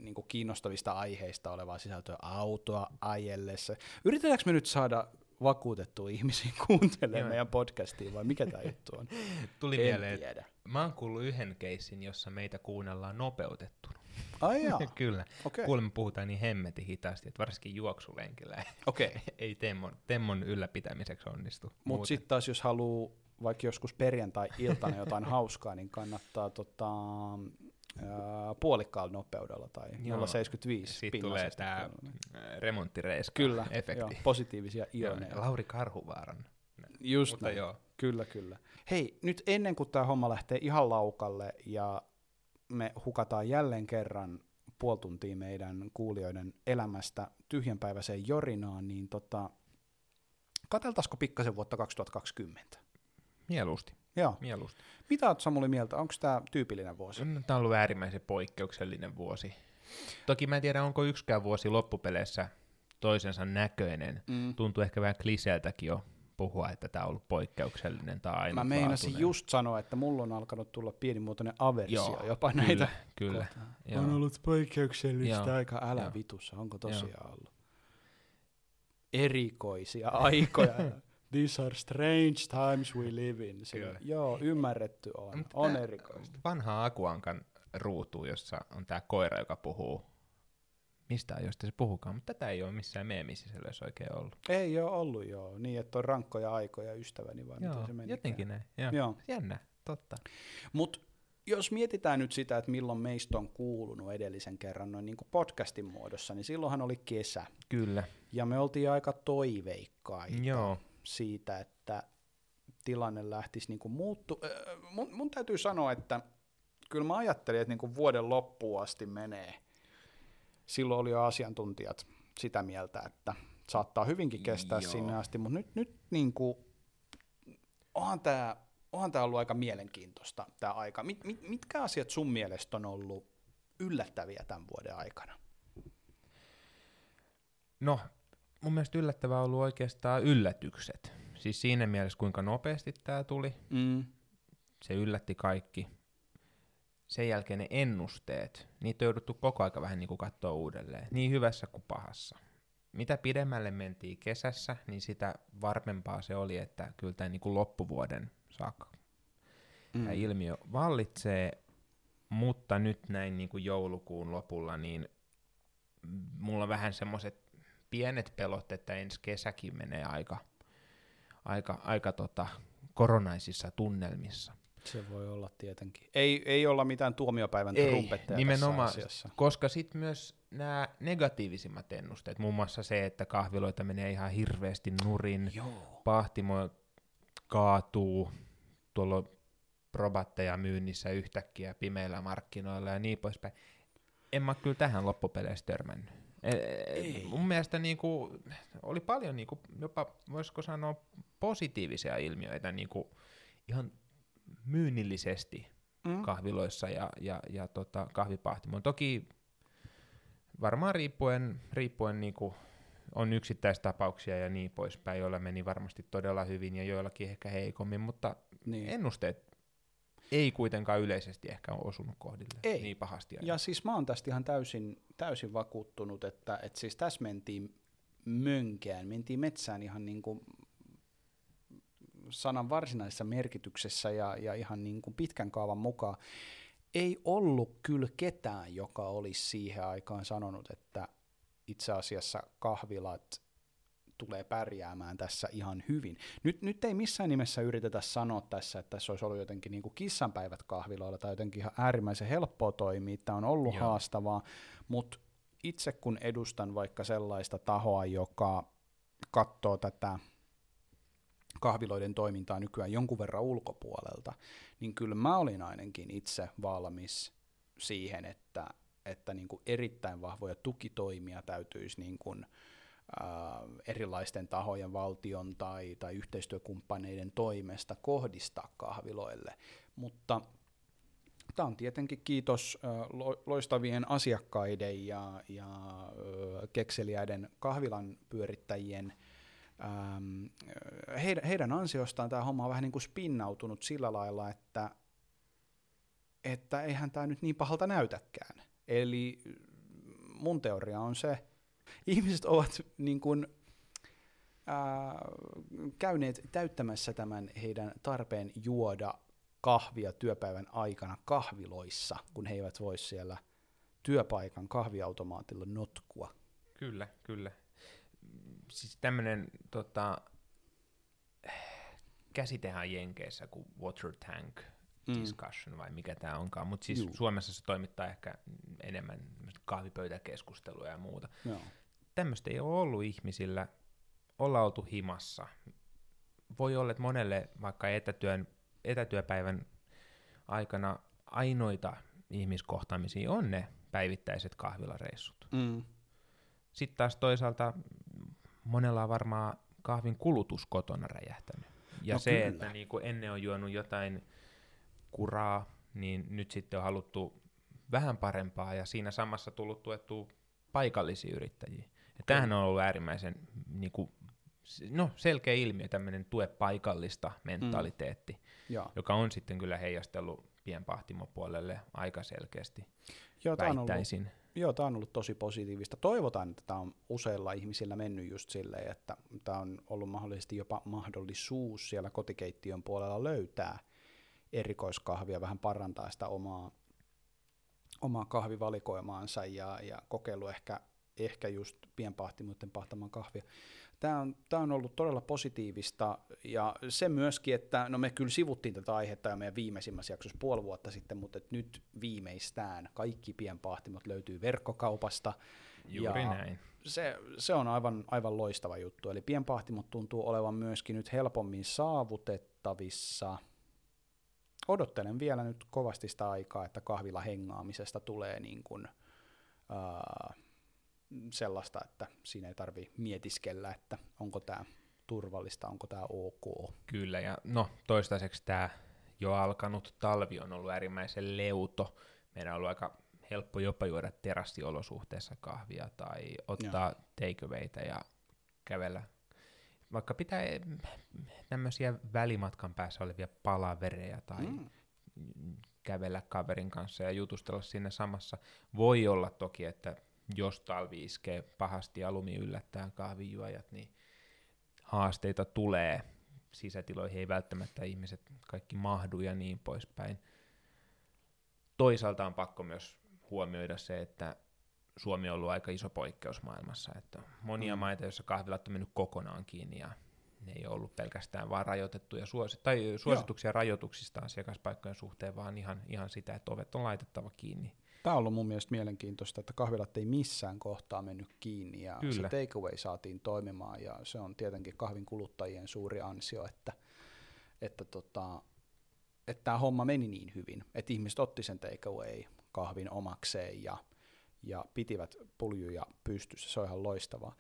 Speaker 1: niin kiinnostavista aiheista olevaa sisältöä autoa ajellessa. Yritetäänkö me nyt saada vakuutettua ihmisiä kuuntelemaan
Speaker 2: Joo.
Speaker 1: meidän podcastiin vai mikä tämä juttu on?
Speaker 2: Tuli
Speaker 1: en
Speaker 2: mieleen,
Speaker 1: tiedä.
Speaker 2: mä oon kuullut yhden keissin, jossa meitä kuunnellaan nopeutettuna.
Speaker 1: Ai jaa,
Speaker 2: Kyllä.
Speaker 1: okei.
Speaker 2: Kuulemma puhutaan niin hemmetin hitaasti, että varsinkin juoksulenkillä
Speaker 1: Okei,
Speaker 2: ei temmon, temmon ylläpitämiseksi onnistu.
Speaker 1: mutta sitten taas jos haluaa vaikka joskus perjantai-iltana jotain hauskaa, niin kannattaa tota, puolikkaalla nopeudella tai
Speaker 2: Joo.
Speaker 1: 0,75
Speaker 2: Sitten tulee tämä
Speaker 1: kuunnella.
Speaker 2: remonttireiska
Speaker 1: Kyllä,
Speaker 2: efekti.
Speaker 1: joo, positiivisia
Speaker 2: Joo,
Speaker 1: ioneja.
Speaker 2: Lauri Karhuvaaran.
Speaker 1: Just
Speaker 2: Mutta
Speaker 1: näin.
Speaker 2: joo,
Speaker 1: Kyllä, kyllä. Hei, nyt ennen kuin tämä homma lähtee ihan laukalle ja me hukataan jälleen kerran puoli tuntia meidän kuulijoiden elämästä tyhjänpäiväiseen jorinaan, niin tota, kateltaisiko pikkasen vuotta 2020?
Speaker 2: mieluusti.
Speaker 1: Joo.
Speaker 2: mieluusti.
Speaker 1: Mitä oot Samuli mieltä? Onko tämä tyypillinen vuosi?
Speaker 2: No, Tämä on ollut äärimmäisen poikkeuksellinen vuosi. Toki mä en tiedä, onko yksikään vuosi loppupeleissä toisensa näköinen.
Speaker 1: Mm.
Speaker 2: Tuntuu ehkä vähän kliseeltäkin jo puhua, että tämä on ollut poikkeuksellinen tai
Speaker 1: Mä
Speaker 2: ainutlaatuinen.
Speaker 1: meinasin just sanoa, että mulla on alkanut tulla pienimuotoinen aversio
Speaker 2: Joo,
Speaker 1: jopa
Speaker 2: kyllä,
Speaker 1: näitä.
Speaker 2: Kyllä, joo.
Speaker 1: On ollut poikkeuksellista
Speaker 2: Joo.
Speaker 1: aika. Älä
Speaker 2: Joo.
Speaker 1: vitussa, onko tosiaan
Speaker 2: Joo.
Speaker 1: ollut? Erikoisia aikoja. These are strange times we live in. Se,
Speaker 2: Kyllä.
Speaker 1: joo, ymmärretty on.
Speaker 2: Mutta
Speaker 1: On erikoista.
Speaker 2: Vanha Akuankan ruutu, jossa on tämä koira, joka puhuu mistä ajoista se puhukaan, mutta tätä ei ole missään meemisisällössä oikein ollut.
Speaker 1: Ei ole ollut joo, niin että on rankkoja aikoja ystäväni vai miten se meni.
Speaker 2: jotenkin näin. Joo.
Speaker 1: Joo.
Speaker 2: Jännä, totta.
Speaker 1: Mutta jos mietitään nyt sitä, että milloin meistä on kuulunut edellisen kerran noin niin kuin podcastin muodossa, niin silloinhan oli kesä.
Speaker 2: Kyllä.
Speaker 1: Ja me oltiin aika toiveikkaita
Speaker 2: Joo.
Speaker 1: Siitä, että tilanne lähtisi niin kuin muuttu. Äh, Mun, mun täytyy sanoa, että kyllä mä ajattelin, että niin kuin vuoden loppuun asti menee. Silloin oli jo asiantuntijat sitä mieltä, että saattaa hyvinkin kestää
Speaker 2: Joo.
Speaker 1: sinne asti, mutta nyt, nyt niin kuin, onhan tämä onhan tää ollut aika mielenkiintoista tämä aika. Mit, mit, mitkä asiat sun mielestä on ollut yllättäviä tämän vuoden aikana?
Speaker 2: No, mun mielestä yllättävää ollut oikeastaan yllätykset. Siis siinä mielessä, kuinka nopeasti tämä tuli.
Speaker 1: Mm.
Speaker 2: Se yllätti kaikki. Sen jälkeen ne ennusteet, niitä on jouduttu koko aika vähän niin kuin katsoa uudelleen. Niin hyvässä kuin pahassa. Mitä pidemmälle mentiin kesässä, niin sitä varmempaa se oli, että kyllä tämä niin kuin loppuvuoden saakka
Speaker 1: Mm.
Speaker 2: tämä ilmiö vallitsee, mutta nyt näin niin kuin joulukuun lopulla, niin mulla on vähän semmoiset pienet pelot, että ensi kesäkin menee aika, aika, aika tota, koronaisissa tunnelmissa.
Speaker 1: Se voi olla tietenkin. Ei, ei olla mitään tuomiopäivän
Speaker 2: Ei,
Speaker 1: trumpetteja
Speaker 2: nimenomaan,
Speaker 1: tässä asiassa.
Speaker 2: koska sitten myös nämä negatiivisimmat ennusteet, muun muassa se, että kahviloita menee ihan hirveästi nurin,
Speaker 1: Joo.
Speaker 2: pahtimo kaatuu, tuolla probatteja myynnissä yhtäkkiä pimeillä markkinoilla ja niin poispäin. En mä kyllä tähän loppupeleissä törmännyt. E-
Speaker 1: Ei.
Speaker 2: Mun mielestä niinku, oli paljon niinku, jopa, voisiko sanoa, positiivisia ilmiöitä niinku, ihan myynnillisesti
Speaker 1: Mm.
Speaker 2: kahviloissa ja, ja, ja tota, kahvipahtimoon. Toki varmaan riippuen, riippuen niinku on yksittäistapauksia ja niin poispäin, joilla meni varmasti todella hyvin ja joillakin ehkä heikommin, mutta
Speaker 1: Niin.
Speaker 2: ennusteet ei kuitenkaan yleisesti ehkä ole osunut kohdille
Speaker 1: Ei.
Speaker 2: niin pahasti. aina.
Speaker 1: Ja siis mä oon tästä ihan täysin, täysin vakuuttunut, että, että siis tässä mentiin mönkään, mentiin metsään ihan niin kuin sanan varsinaisessa merkityksessä ja, ja ihan niin kuin pitkän kaavan mukaan. Ei ollut kyllä ketään, joka olisi siihen aikaan sanonut, että itse asiassa kahvilat tulee pärjäämään tässä ihan hyvin. Nyt, nyt ei missään nimessä yritetä sanoa tässä, että tässä olisi ollut jotenkin niin kuin kissanpäivät kahviloilla tai jotenkin ihan äärimmäisen helppoa toimia, tämä on ollut
Speaker 2: Joo.
Speaker 1: haastavaa, mutta itse kun edustan vaikka sellaista tahoa, joka katsoo tätä kahviloiden toimintaa nykyään jonkun verran ulkopuolelta, niin kyllä mä olin ainakin itse valmis siihen, että, että niin kuin erittäin vahvoja tukitoimia täytyisi niin kuin, äh, erilaisten tahojen, valtion tai, tai yhteistyökumppaneiden toimesta kohdistaa kahviloille. Mutta tämä on tietenkin kiitos äh, lo- loistavien asiakkaiden ja, ja äh, kekseliäiden kahvilan pyörittäjien ähm, heidän, heidän ansiostaan tämä homma on vähän niin kuin spinnautunut sillä lailla, että, että eihän tämä nyt niin pahalta näytäkään. Eli mun teoria on se, ihmiset ovat niin kuin, ää, käyneet täyttämässä tämän heidän tarpeen juoda kahvia työpäivän aikana kahviloissa, kun he eivät voi siellä työpaikan kahviautomaatilla notkua.
Speaker 2: Kyllä, kyllä. Siis tämmöinen tota, käsitehän Jenkeissä kuin water tank
Speaker 1: Mm.
Speaker 2: discussion vai mikä tämä onkaan, mutta siis
Speaker 1: Juu.
Speaker 2: Suomessa se toimittaa ehkä enemmän kahvipöytäkeskustelua ja muuta.
Speaker 1: Joo.
Speaker 2: Tämmöistä ei ole ollut ihmisillä, olla oltu himassa. Voi olla, että monelle vaikka etätyön, etätyöpäivän aikana ainoita ihmiskohtaamisia on ne päivittäiset kahvilareissut.
Speaker 1: Mm.
Speaker 2: Sitten taas toisaalta monella on varmaan kahvin kulutus kotona räjähtänyt. Ja
Speaker 1: No
Speaker 2: se,
Speaker 1: kyllä.
Speaker 2: että niin kuin ennen on juonut jotain kuraa, niin nyt sitten on haluttu vähän parempaa ja siinä samassa tullut tuettua paikallisia yrittäjiä. Ja tämähän on ollut äärimmäisen niin kuin, no, selkeä ilmiö, tämmöinen tue paikallista mentaliteetti, mm.
Speaker 1: Joo.
Speaker 2: joka on sitten kyllä heijastellut pienpahtimopuolelle aika selkeästi,
Speaker 1: Joo, tämä on, ollut, joo, tämä on ollut tosi positiivista. Toivotaan, että tämä on useilla ihmisillä mennyt just silleen, että tämä on ollut mahdollisesti jopa mahdollisuus siellä kotikeittiön puolella löytää erikoiskahvia, vähän parantaa sitä omaa, omaa kahvivalikoimaansa ja, ja kokeilu ehkä, ehkä just pienpahtimoiden pahtaman kahvia. Tämä on, tämä on ollut todella positiivista ja se myöskin, että no me kyllä sivuttiin tätä aihetta jo meidän viimeisimmässä jaksossa puoli vuotta sitten, mutta nyt viimeistään kaikki pienpahtimot löytyy verkkokaupasta.
Speaker 2: Juuri
Speaker 1: ja
Speaker 2: näin.
Speaker 1: Se, se on aivan, aivan loistava juttu. Eli pienpahtimot tuntuu olevan myöskin nyt helpommin saavutettavissa. Odottelen vielä nyt kovasti sitä aikaa, että kahvilla hengaamisesta tulee niin kuin, ää, sellaista, että siinä ei tarvi mietiskellä, että onko tämä turvallista, onko tämä ok.
Speaker 2: Kyllä, ja no toistaiseksi tämä jo alkanut talvi on ollut äärimmäisen leuto. Meidän on ollut aika helppo jopa juoda terassiolosuhteessa kahvia tai ottaa takeawayta ja kävellä. Vaikka pitää tämmöisiä välimatkan päässä olevia palavereja tai mm. kävellä kaverin kanssa ja jutustella siinä samassa. Voi olla toki, että jos talvi iskee pahasti ja lumi yllättää kahvijuojat, niin haasteita tulee. Sisätiloihin ei välttämättä ihmiset kaikki mahdu ja niin poispäin. Toisaalta on pakko myös huomioida se, että Suomi on ollut aika iso poikkeus maailmassa. Että monia mm. maita, joissa kahvilat on mennyt kokonaan kiinni ja ne ei ole ollut pelkästään vaan rajoitettuja suosi- tai suosituksia Joo. rajoituksista asiakaspaikkojen suhteen, vaan ihan, ihan sitä, että ovet on laitettava kiinni.
Speaker 1: Tämä on ollut mun mielestä mielenkiintoista, että kahvilat ei missään kohtaa mennyt kiinni ja Kyllä. se takeaway saatiin toimimaan ja se on tietenkin kahvin kuluttajien suuri ansio, että, että, tota, että tämä homma meni niin hyvin, että ihmiset otti sen takeaway kahvin omakseen ja, ja pitivät puljuja pystyssä, se on ihan loistavaa.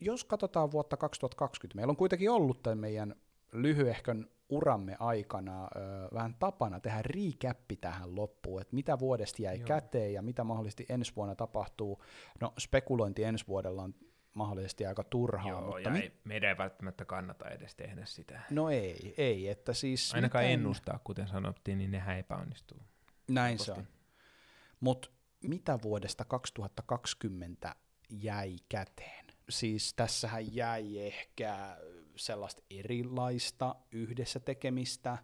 Speaker 1: Jos katsotaan vuotta 2020, meillä on kuitenkin ollut tämän meidän lyhyehkön uramme aikana ö, vähän tapana tehdä riikäppi tähän loppuun, että mitä vuodesta jäi Joo. käteen ja mitä mahdollisesti ensi vuonna tapahtuu. No spekulointi ensi vuodella on mahdollisesti aika turhaa.
Speaker 2: Joo,
Speaker 1: mutta
Speaker 2: ja mi- ei, meidän ei välttämättä kannata edes tehdä sitä.
Speaker 1: No ei, ei, että siis...
Speaker 2: Ainakaan miten... ennustaa, kuten sanottiin, niin nehän epäonnistuu.
Speaker 1: Näin Helposti. se on. Mutta mitä vuodesta 2020 jäi käteen? Siis tässähän jäi ehkä sellaista erilaista yhdessä tekemistä.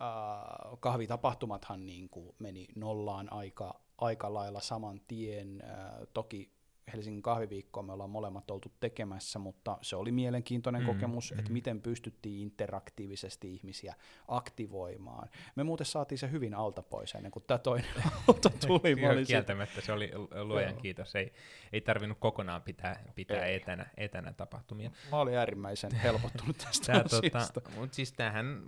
Speaker 1: Uh, kahvitapahtumathan niin kuin meni nollaan aika, aika lailla saman tien. Uh, toki Helsingin kahviviikkoa me ollaan molemmat oltu tekemässä, mutta se oli mielenkiintoinen mm, kokemus, mm. että miten pystyttiin interaktiivisesti ihmisiä aktivoimaan. Me muuten saatiin se hyvin alta pois ennen kuin tämä toinen auto tuli.
Speaker 2: Joo, kieltämättä se oli luojan kiitos. Ei, ei tarvinnut kokonaan pitää, pitää etänä, etänä tapahtumia.
Speaker 1: Mä olin äärimmäisen helpottunut tästä
Speaker 2: Tää, tota, Mutta siis tämähän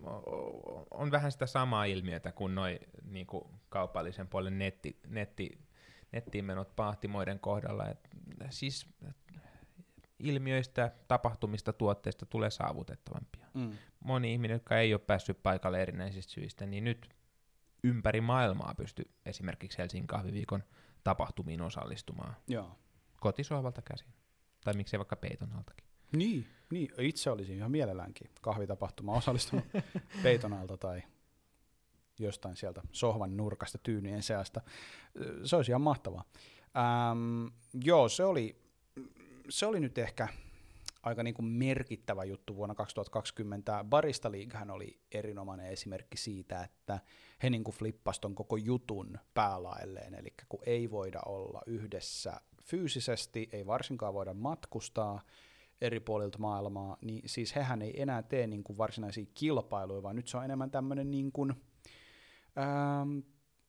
Speaker 2: on vähän sitä samaa ilmiötä kuin noin niin kaupallisen puolen netti, netti nettiin menot pahtimoiden kohdalla. Et, siis ilmiöistä, tapahtumista, tuotteista tulee saavutettavampia. Mm. Moni ihminen, joka ei ole päässyt paikalle erinäisistä syistä, niin nyt ympäri maailmaa pystyy esimerkiksi Helsingin kahviviikon tapahtumiin osallistumaan.
Speaker 1: Joo.
Speaker 2: Kotisohvalta käsin. Tai miksei vaikka peiton altakin.
Speaker 1: Niin, niin, itse olisin ihan mielelläänkin kahvitapahtumaan osallistunut peiton alta tai jostain sieltä sohvan nurkasta tyynien seasta. Se olisi ihan mahtavaa. Ähm, joo, se oli, se oli nyt ehkä aika niin kuin merkittävä juttu vuonna 2020. Barista Leaguehän oli erinomainen esimerkki siitä, että he niin kuin flippasi ton koko jutun päälaelleen, eli kun ei voida olla yhdessä fyysisesti, ei varsinkaan voida matkustaa eri puolilta maailmaa, niin siis hehän ei enää tee niin kuin varsinaisia kilpailuja, vaan nyt se on enemmän tämmöinen niin kuin, Ähm,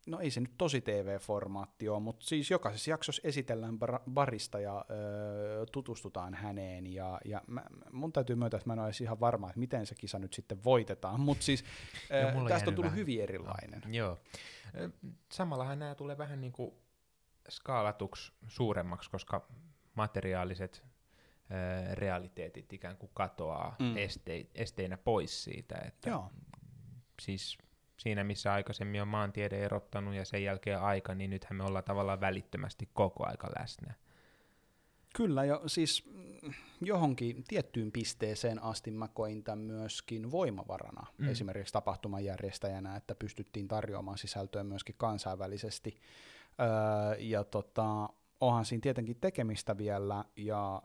Speaker 1: no ei se nyt tosi TV-formaatti ole, mutta siis jokaisessa jaksossa esitellään bar- barista ja öö, tutustutaan häneen. Ja, ja mä, mun täytyy myöntää, että mä en ole edes ihan varma, että miten se kisa nyt sitten voitetaan, mutta siis öö, tästä on tullut vähän. hyvin erilainen.
Speaker 2: No, joo. Samallahan nämä tulee vähän niin kuin skaalatuksi suuremmaksi, koska materiaaliset ö, realiteetit ikään kuin katoaa
Speaker 1: mm.
Speaker 2: este, esteinä pois siitä. Että
Speaker 1: Joo.
Speaker 2: Siis siinä, missä aikaisemmin on maantiede erottanut ja sen jälkeen aika, niin nythän me ollaan tavallaan välittömästi koko aika läsnä.
Speaker 1: Kyllä, ja siis mm, johonkin tiettyyn pisteeseen asti mä koin tämän myöskin voimavarana, mm. Esimerkiksi tapahtuman järjestäjänä, että pystyttiin tarjoamaan sisältöä myöskin kansainvälisesti. Öö, ja tota, onhan siinä tietenkin tekemistä vielä, ja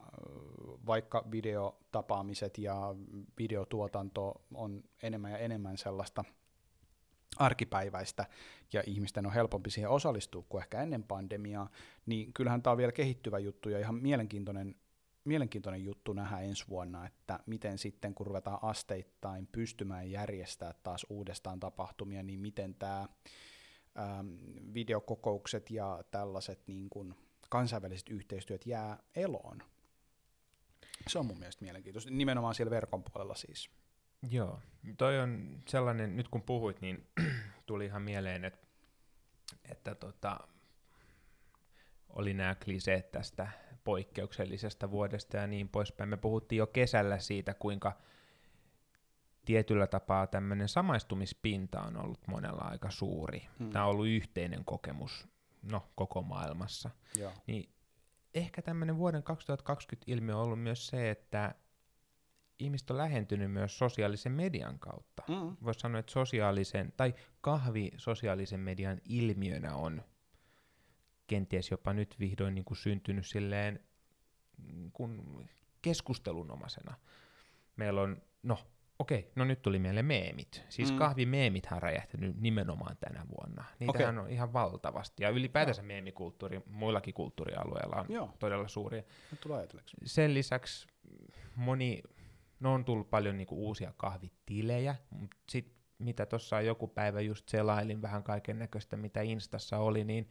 Speaker 1: vaikka videotapaamiset ja videotuotanto on enemmän ja enemmän sellaista arkipäiväistä, ja ihmisten on helpompi siihen osallistua kuin ehkä ennen pandemiaa, niin kyllähän tämä on vielä kehittyvä juttu ja ihan mielenkiintoinen, mielenkiintoinen juttu nähdä ensi vuonna, että miten sitten kun ruvetaan asteittain pystymään järjestää taas uudestaan tapahtumia, niin miten tämä ähm, videokokoukset ja tällaiset niin kuin kansainväliset yhteistyöt jää eloon. Se on mun mielestä mielenkiintoista, nimenomaan siellä verkon puolella siis.
Speaker 2: Joo, toi on sellainen, nyt kun puhuit, niin tuli ihan mieleen, että, että tota, oli nämä kliseet tästä poikkeuksellisesta vuodesta ja niin poispäin. Me puhuttiin jo kesällä siitä, kuinka tietyllä tapaa tämmöinen samaistumispinta on ollut monella aika suuri.
Speaker 1: Hmm.
Speaker 2: Tämä on ollut yhteinen kokemus no, koko maailmassa.
Speaker 1: Joo.
Speaker 2: Niin ehkä tämmöinen vuoden 2020 ilmiö on ollut myös se, että ihmiset on lähentynyt myös sosiaalisen median kautta.
Speaker 1: Mm.
Speaker 2: Voisi sanoa, että sosiaalisen, tai kahvi sosiaalisen median ilmiönä on kenties jopa nyt vihdoin niin kuin syntynyt silleen niin kuin keskustelunomaisena. Meillä on, no okei, no nyt tuli mieleen meemit. Siis
Speaker 1: Mm.
Speaker 2: mm. kahvimeemit on räjähtänyt nimenomaan tänä vuonna. Niitähän on ihan valtavasti. Ja ylipäätänsä meemikulttuuri muillakin kulttuurialueilla on
Speaker 1: Joo,
Speaker 2: todella suuri. Sen lisäksi moni, no on tullut paljon niinku uusia kahvitilejä, mutta sit mitä tuossa joku päivä just selailin vähän kaiken näköistä, mitä Instassa oli, niin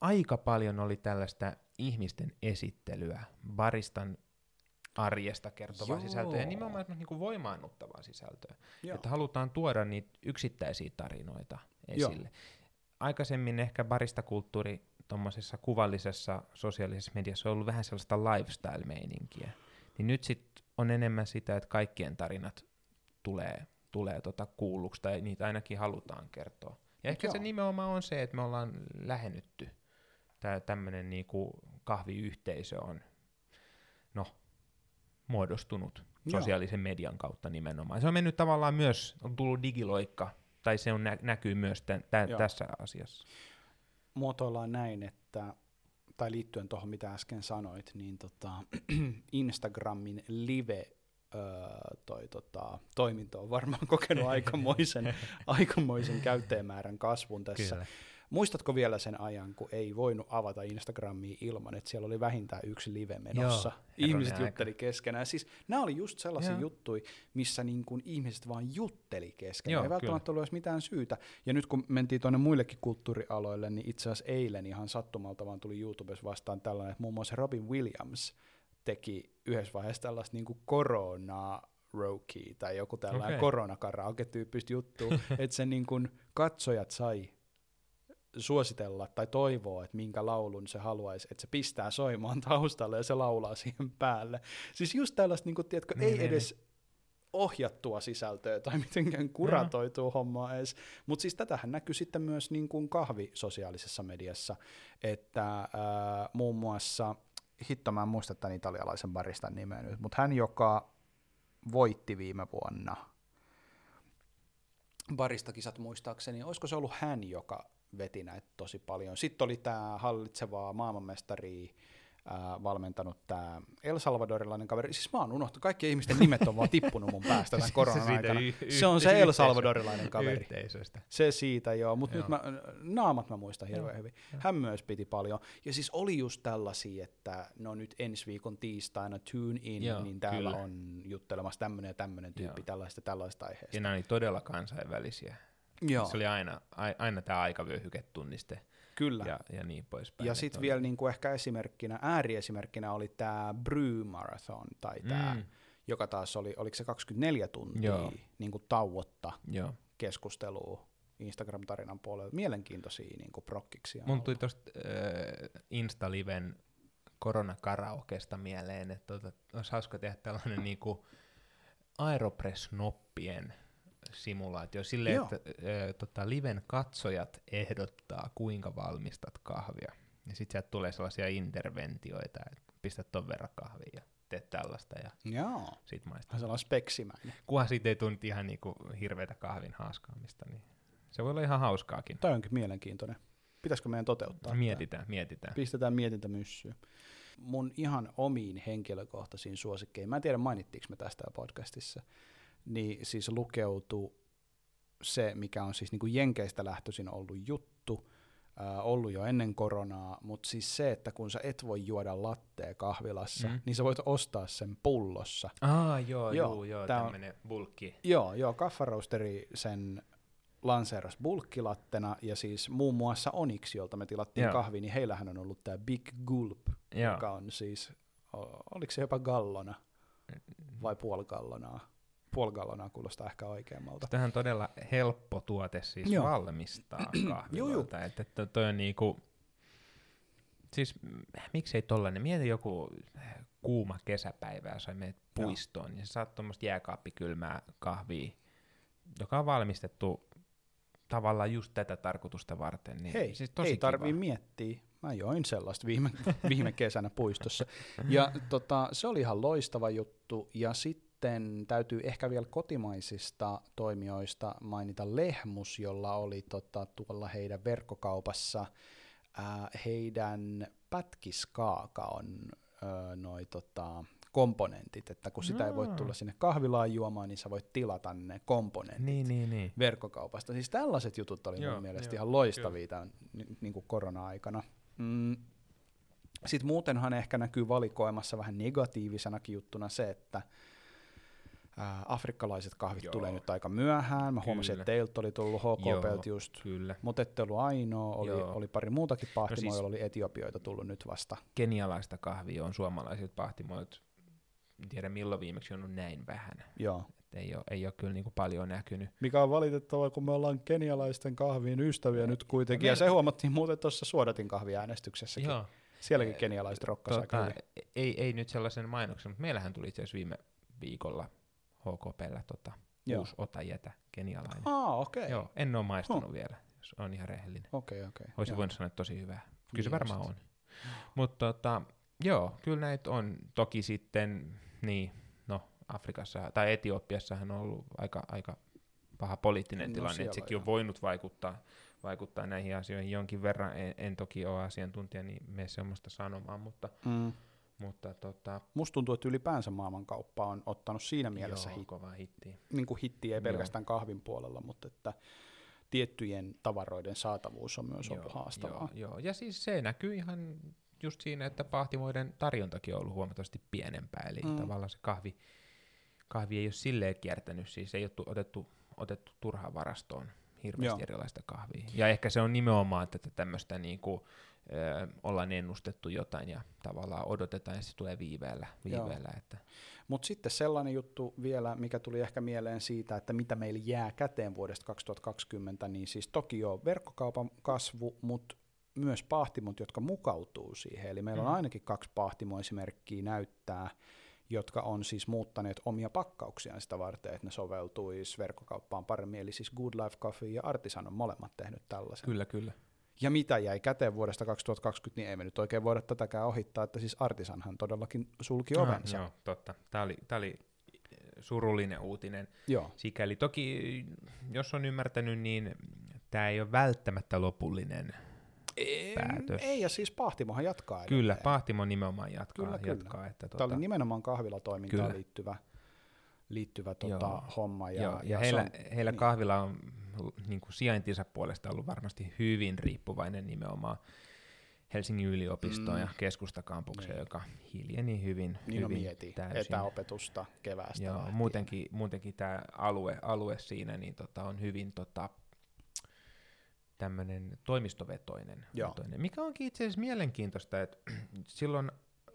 Speaker 2: aika paljon oli tällaista ihmisten esittelyä, baristan arjesta kertovaa
Speaker 1: Joo.
Speaker 2: sisältöä ja nimenomaan niinku voimaannuttavaa sisältöä.
Speaker 1: Joo.
Speaker 2: Että halutaan tuoda niitä yksittäisiä tarinoita
Speaker 1: Joo.
Speaker 2: esille. Aikaisemmin ehkä baristakulttuuri tuommoisessa kuvallisessa sosiaalisessa mediassa on ollut vähän sellaista lifestyle-meininkiä. Niin nyt sit on enemmän sitä, että kaikkien tarinat tulee, tulee tota kuulluksi, tai niitä ainakin halutaan kertoa. Ja ehkä se
Speaker 1: Joo.
Speaker 2: nimenomaan on se, että me ollaan lähennytty. Tämä tämmöinen niinku kahviyhteisö on, no, muodostunut
Speaker 1: Joo.
Speaker 2: sosiaalisen median kautta nimenomaan. Se on mennyt tavallaan myös, on tullut digiloikka, tai se on nä- näkyy myös tämän, tä-
Speaker 1: Joo.
Speaker 2: tässä asiassa.
Speaker 1: muotoillaan näin, että, tai liittyen tuohon mitä äsken sanoit, niin tota, Instagramin live öö, toi, tota, toiminto on varmaan kokenut aikamoisen, aikamoisen käyttäjämäärän kasvun tässä.
Speaker 2: Kyllä.
Speaker 1: Muistatko vielä sen ajan, kun ei voinut avata Instagramia ilman, että siellä oli vähintään yksi live menossa?
Speaker 2: Joo,
Speaker 1: ihmiset jutteli keskenään. Siis nämä oli just sellaisia
Speaker 2: Joo.
Speaker 1: juttuja, missä niin kuin ihmiset vaan jutteli keskenään.
Speaker 2: Joo,
Speaker 1: ei välttämättä ollut edes mitään syytä. Ja nyt kun mentiin tuonne muillekin kulttuurialoille, niin itse asiassa eilen ihan sattumalta vaan tuli YouTubessa vastaan tällainen, että muun muassa Robin Williams teki yhdessä vaiheessa tällaista niin kuin koronaa Roki tai joku tällainen okay. Koronakaraoke-tyyppistä juttua, että sen niin kuin katsojat sai suositella tai toivoa, että minkä laulun se haluaisi, että se pistää soimaan taustalle ja se laulaa siihen päälle. Siis just tällaista, niin kuin, tiedätkö,
Speaker 2: Niin,
Speaker 1: ei
Speaker 2: niin,
Speaker 1: edes ohjattua sisältöä tai mitenkään kuratoitua hommaa edes. Mutta siis tätähän näkyy sitten myös niin kuin kahvi sosiaalisessa mediassa, että ää, muun muassa, hitto mä en muista tämän italialaisen baristan nimeä nyt, mutta hän, joka voitti viime vuonna baristakisat muistaakseni, olisiko se ollut hän, joka veti näitä tosi paljon. Sitten oli tämä hallitseva maailmanmestari, ää, valmentanut tämä El Salvadorilainen kaveri. Siis mä oon unohtanut, kaikki ihmisten nimet on vaan tippunut mun päästä tämän koronan
Speaker 2: Siitä
Speaker 1: aikana.
Speaker 2: y-
Speaker 1: Se on se El Salvadorilainen kaveri.
Speaker 2: Yhteisöstä.
Speaker 1: Se siitä joo, mutta nyt mä, naamat mä muistan hirveän
Speaker 2: Joo,
Speaker 1: hyvin.
Speaker 2: joo.
Speaker 1: Hän myös piti paljon. Ja siis oli just tällaisia, että no nyt ensi viikon tiistaina Tune In,
Speaker 2: Joo,
Speaker 1: niin täällä
Speaker 2: kyllä.
Speaker 1: on juttelemassa tämmöinen ja tämmöinen tyyppi
Speaker 2: Joo.
Speaker 1: tällaista tällaista aiheesta.
Speaker 2: Ja nämä oli todella kansainvälisiä.
Speaker 1: Joo,
Speaker 2: Se oli aina, ai- aina tämä aikavyöhyketunniste
Speaker 1: kyllä.
Speaker 2: ja, ja niin poispäin.
Speaker 1: Ja sitten vielä niinku ehkä esimerkkinä, ääriesimerkkinä oli tämä Brew Marathon, tai tämä,
Speaker 2: Mm.
Speaker 1: joka taas oli, oliko se 24 tuntia
Speaker 2: Joo.
Speaker 1: niinku tauotta
Speaker 2: Joo.
Speaker 1: keskustelua Instagram-tarinan puolella. Mielenkiintoisia niinku prokkiksia.
Speaker 2: Mun tuli tuosta äh, Insta-liven koronakaraokesta mieleen, että tota, olisi hauska tehdä tällainen niinku Aeropress-noppien simulaatio silleen,
Speaker 1: Joo.
Speaker 2: että ö, tota, liven katsojat ehdottaa, kuinka valmistat kahvia. Ja sitten sieltä tulee sellaisia interventioita, että pistät ton verran kahvia ja teet tällaista ja
Speaker 1: Joo.
Speaker 2: sit maistat.
Speaker 1: Vähän sellainen speksimäinen.
Speaker 2: Kunhan siitä ei tunti ihan niinku hirveätä kahvin haaskaamista, niin se voi olla ihan hauskaakin.
Speaker 1: Toi onkin mielenkiintoinen. Pitäisikö meidän toteuttaa? tää?
Speaker 2: Mietitään, mietitään.
Speaker 1: Pistetään mietintämyssyyn. Mun ihan omiin henkilökohtaisiin suosikkeihin, mä en tiedä mainittiinko me tästä podcastissa, niin siis lukeutuu se, mikä on siis niinku Jenkeistä lähtöisin ollut juttu, ollut jo ennen koronaa, mutta siis se, että kun sä et voi juoda lattea kahvilassa,
Speaker 2: Mm.
Speaker 1: niin sä voit ostaa sen pullossa.
Speaker 2: Aa, joo,
Speaker 1: Joo,
Speaker 2: joo, joo tämmönen bulkki.
Speaker 1: Joo, joo, kaffaroasteri sen lanseeras bulkkilattena, ja siis muun muassa Onyx, jolta me tilattiin
Speaker 2: Joo.
Speaker 1: kahvi, niin heillähän on ollut tämä Big Gulp,
Speaker 2: Joo.
Speaker 1: joka on siis, oliko se jopa gallona vai puolgallonaa? Puolgallonaa kuulostaa ehkä oikeammalta.
Speaker 2: Tähän on todella helppo tuote siis
Speaker 1: Joo.
Speaker 2: valmistaa kahviloilta. Että, että toi on niinku, siis miksei tollanen, mieti joku kuuma kesäpäivä, ja sä menet
Speaker 1: Joo.
Speaker 2: puistoon, niin sä saat tuommoista jääkaappikylmää kahvia, joka on valmistettu tavallaan just tätä tarkoitusta varten. Niin
Speaker 1: Hei,
Speaker 2: siis tosi
Speaker 1: ei tarvii
Speaker 2: kiva.
Speaker 1: miettiä. Mä join sellaista viime, viime kesänä puistossa. Ja tota, se oli ihan loistava juttu. Ja sitten täytyy ehkä vielä kotimaisista toimijoista mainita Lehmus, jolla oli tota, tuolla heidän verkkokaupassa ää, heidän pätkiskaakaon ää, noi, tota, komponentit, että kun sitä ei voi tulla sinne kahvilaan juomaan, niin sä voit tilata ne komponentit
Speaker 2: Niin, niin, niin.
Speaker 1: verkkokaupasta. Siis tällaiset jutut oli
Speaker 2: Joo,
Speaker 1: mun mielestä
Speaker 2: joo,
Speaker 1: ihan loistavia tämän ni- niin kuin korona-aikana. Mm. Sitten muutenhan ehkä näkyy valikoimassa vähän negatiivisenakin juttuna se, että ää, afrikkalaiset kahvit
Speaker 2: Joo.
Speaker 1: tulee nyt aika myöhään. Mä huomasin,
Speaker 2: Kyllä.
Speaker 1: että teiltä oli tullut
Speaker 2: Joo.
Speaker 1: just,
Speaker 2: Kyllä.
Speaker 1: mutta ette ollut ainoa. Oli,
Speaker 2: Joo.
Speaker 1: oli pari muutakin pahtimoa,
Speaker 2: siis-
Speaker 1: joilla oli etiopioita tullut nyt vasta.
Speaker 2: Kenialaista kahvia on suomalaisilta pahtimoilta, en tiedä milloin viimeksi on ollut näin vähän.
Speaker 1: Joo.
Speaker 2: Et ei ole, ei ole kyllä niinku paljon näkynyt.
Speaker 1: Mikä on valitettavaa, kun me ollaan kenialaisten kahviin ystäviä nyt kuitenkin. Ja
Speaker 2: Meillä-
Speaker 1: se huomattiin muuten tuossa suodatin kahviäänestyksessäkin.
Speaker 2: Joo.
Speaker 1: Sielläkin kenialaiset rokkas aika
Speaker 2: Tota,
Speaker 1: hyvin.
Speaker 2: ei, ei nyt sellaisen mainoksen, mutta meillähän tuli itse asiassa viime viikolla HKPllä tota,
Speaker 1: Joo.
Speaker 2: uusi ota jätä, kenialainen.
Speaker 1: Aa, okei. Okay.
Speaker 2: Joo, en ole maistanut vielä, jos on ihan rehellinen.
Speaker 1: Okei, okei.
Speaker 2: Olisin
Speaker 1: Joo.
Speaker 2: voinut sanoa, että tosi hyvää. Kyllä se varmaan on. Mutta tota, joo, kyllä näitä on. Toki sitten, niin, no Afrikassa tai Etiopiassahan on ollut aika, aika paha poliittinen
Speaker 1: No
Speaker 2: tilanne, että sekin
Speaker 1: joo.
Speaker 2: on voinut vaikuttaa, vaikuttaa näihin asioihin jonkin verran. En, en toki ole asiantuntija, niin mene semmoista sanomaan, mutta,
Speaker 1: Mm.
Speaker 2: Mutta tota,
Speaker 1: Musta tuntuu, että ylipäänsä maailmankauppa on ottanut siinä mielessä
Speaker 2: joo,
Speaker 1: hit,
Speaker 2: kova hitti.
Speaker 1: niin kuin hittiä, ei
Speaker 2: Joo.
Speaker 1: pelkästään kahvin puolella, mutta että tiettyjen tavaroiden saatavuus on myös ollut haastavaa.
Speaker 2: Joo, joo, ja siis se näkyy ihan just siinä, että pahtimoiden tarjontakin on ollut huomattavasti pienempää, eli
Speaker 1: Mm.
Speaker 2: tavallaan se kahvi, kahvi ei ole silleen kiertänyt, siis ei ole tu- otettu, otettu turhaan varastoon hirveästi
Speaker 1: Joo.
Speaker 2: joo. erilaista kahvia. Ja ehkä se on nimenomaan tätä tämmöistä niinku, ö, ollaan ennustettu jotain ja tavallaan odotetaan ja se tulee viiveellä,
Speaker 1: Joo.
Speaker 2: viiveellä että
Speaker 1: Mutta sitten sellainen juttu vielä, mikä tuli ehkä mieleen siitä, että mitä meillä jää käteen vuodesta 2020, niin siis toki jo verkkokaupan kasvu, mutta myös pahtimot, jotka mukautuu siihen. Eli meillä on
Speaker 2: Mm.
Speaker 1: ainakin kaksi pahtimoesimerkkiä näyttää, jotka on siis muuttaneet omia pakkauksiaan sitä varten, että ne soveltuisi verkkokauppaan paremmin. Eli siis Good Life Coffee ja Artisan on molemmat tehnyt tällaisen.
Speaker 2: kyllä, kyllä.
Speaker 1: Ja mitä jäi käteen vuodesta 2020, niin ei me nyt oikein voida tätäkään ohittaa, että siis Artisanhan todellakin sulki ovensa.
Speaker 2: Ah, joo, totta. Tämä oli, tää oli surullinen uutinen.
Speaker 1: joo.
Speaker 2: Sikäli toki, jos on ymmärtänyt, niin tämä ei ole välttämättä lopullinen.
Speaker 1: Ei,
Speaker 2: päätös.
Speaker 1: Ei, ja siis Pahtimohan jatkaa
Speaker 2: Kyllä,
Speaker 1: edelleen.
Speaker 2: Pahtimo nimenomaan jatkaa.
Speaker 1: Kyllä, kyllä.
Speaker 2: jatkaa että
Speaker 1: Tämä oli
Speaker 2: tota,
Speaker 1: nimenomaan kahvilatoimintaan
Speaker 2: Kyllä.
Speaker 1: liittyvä, liittyvä tota,
Speaker 2: Joo.
Speaker 1: homma. Ja,
Speaker 2: ja, ja, heillä,
Speaker 1: on-
Speaker 2: heillä
Speaker 1: niin.
Speaker 2: kahvila on niin kuin sijaintinsa puolesta ollut varmasti hyvin riippuvainen nimenomaan Helsingin yliopistoon
Speaker 1: Mm.
Speaker 2: ja keskustakaamukseen,
Speaker 1: Niin.
Speaker 2: joka hiljeni hyvin,
Speaker 1: Niin no
Speaker 2: hyvin
Speaker 1: mieti,
Speaker 2: täysin.
Speaker 1: etäopetusta keväästä
Speaker 2: Joo,
Speaker 1: lähtien.
Speaker 2: muutenkin, muutenkin tämä alue, alue siinä niin tota, on hyvin tota, tämmöinen toimistovetoinen.
Speaker 1: Joo.
Speaker 2: Vetoinen, mikä onkin itse asiassa mielenkiintoista, että silloin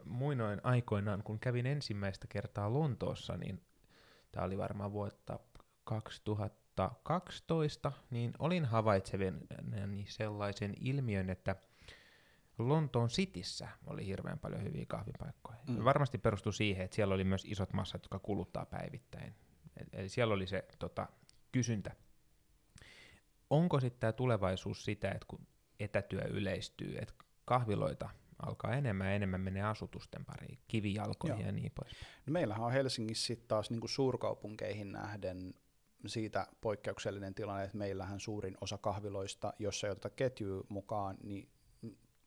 Speaker 2: muinoin aikoinaan, kun kävin ensimmäistä kertaa Lontoossa, niin tämä oli varmaan vuotta 2012, niin olin havaitsevinani sellaisen ilmiön, että Lontoon Cityssä oli hirveän paljon hyviä kahvipaikkoja.
Speaker 1: Mm.
Speaker 2: Varmasti perustui siihen, että siellä oli myös isot massat, jotka kuluttaa päivittäin. Et- Eli siellä oli se tota, kysyntä. Onko sitten tämä tulevaisuus sitä, että kun etätyö yleistyy, että kahviloita alkaa enemmän ja enemmän menee asutusten pariin, kivijalkoihin
Speaker 1: Joo.
Speaker 2: ja niin pois.
Speaker 1: No meillähän on Helsingissä sitten taas niin kuin suurkaupunkeihin nähden siitä poikkeuksellinen tilanne, että meillähän suurin osa kahviloista, jos ei oteta ketjua mukaan, niin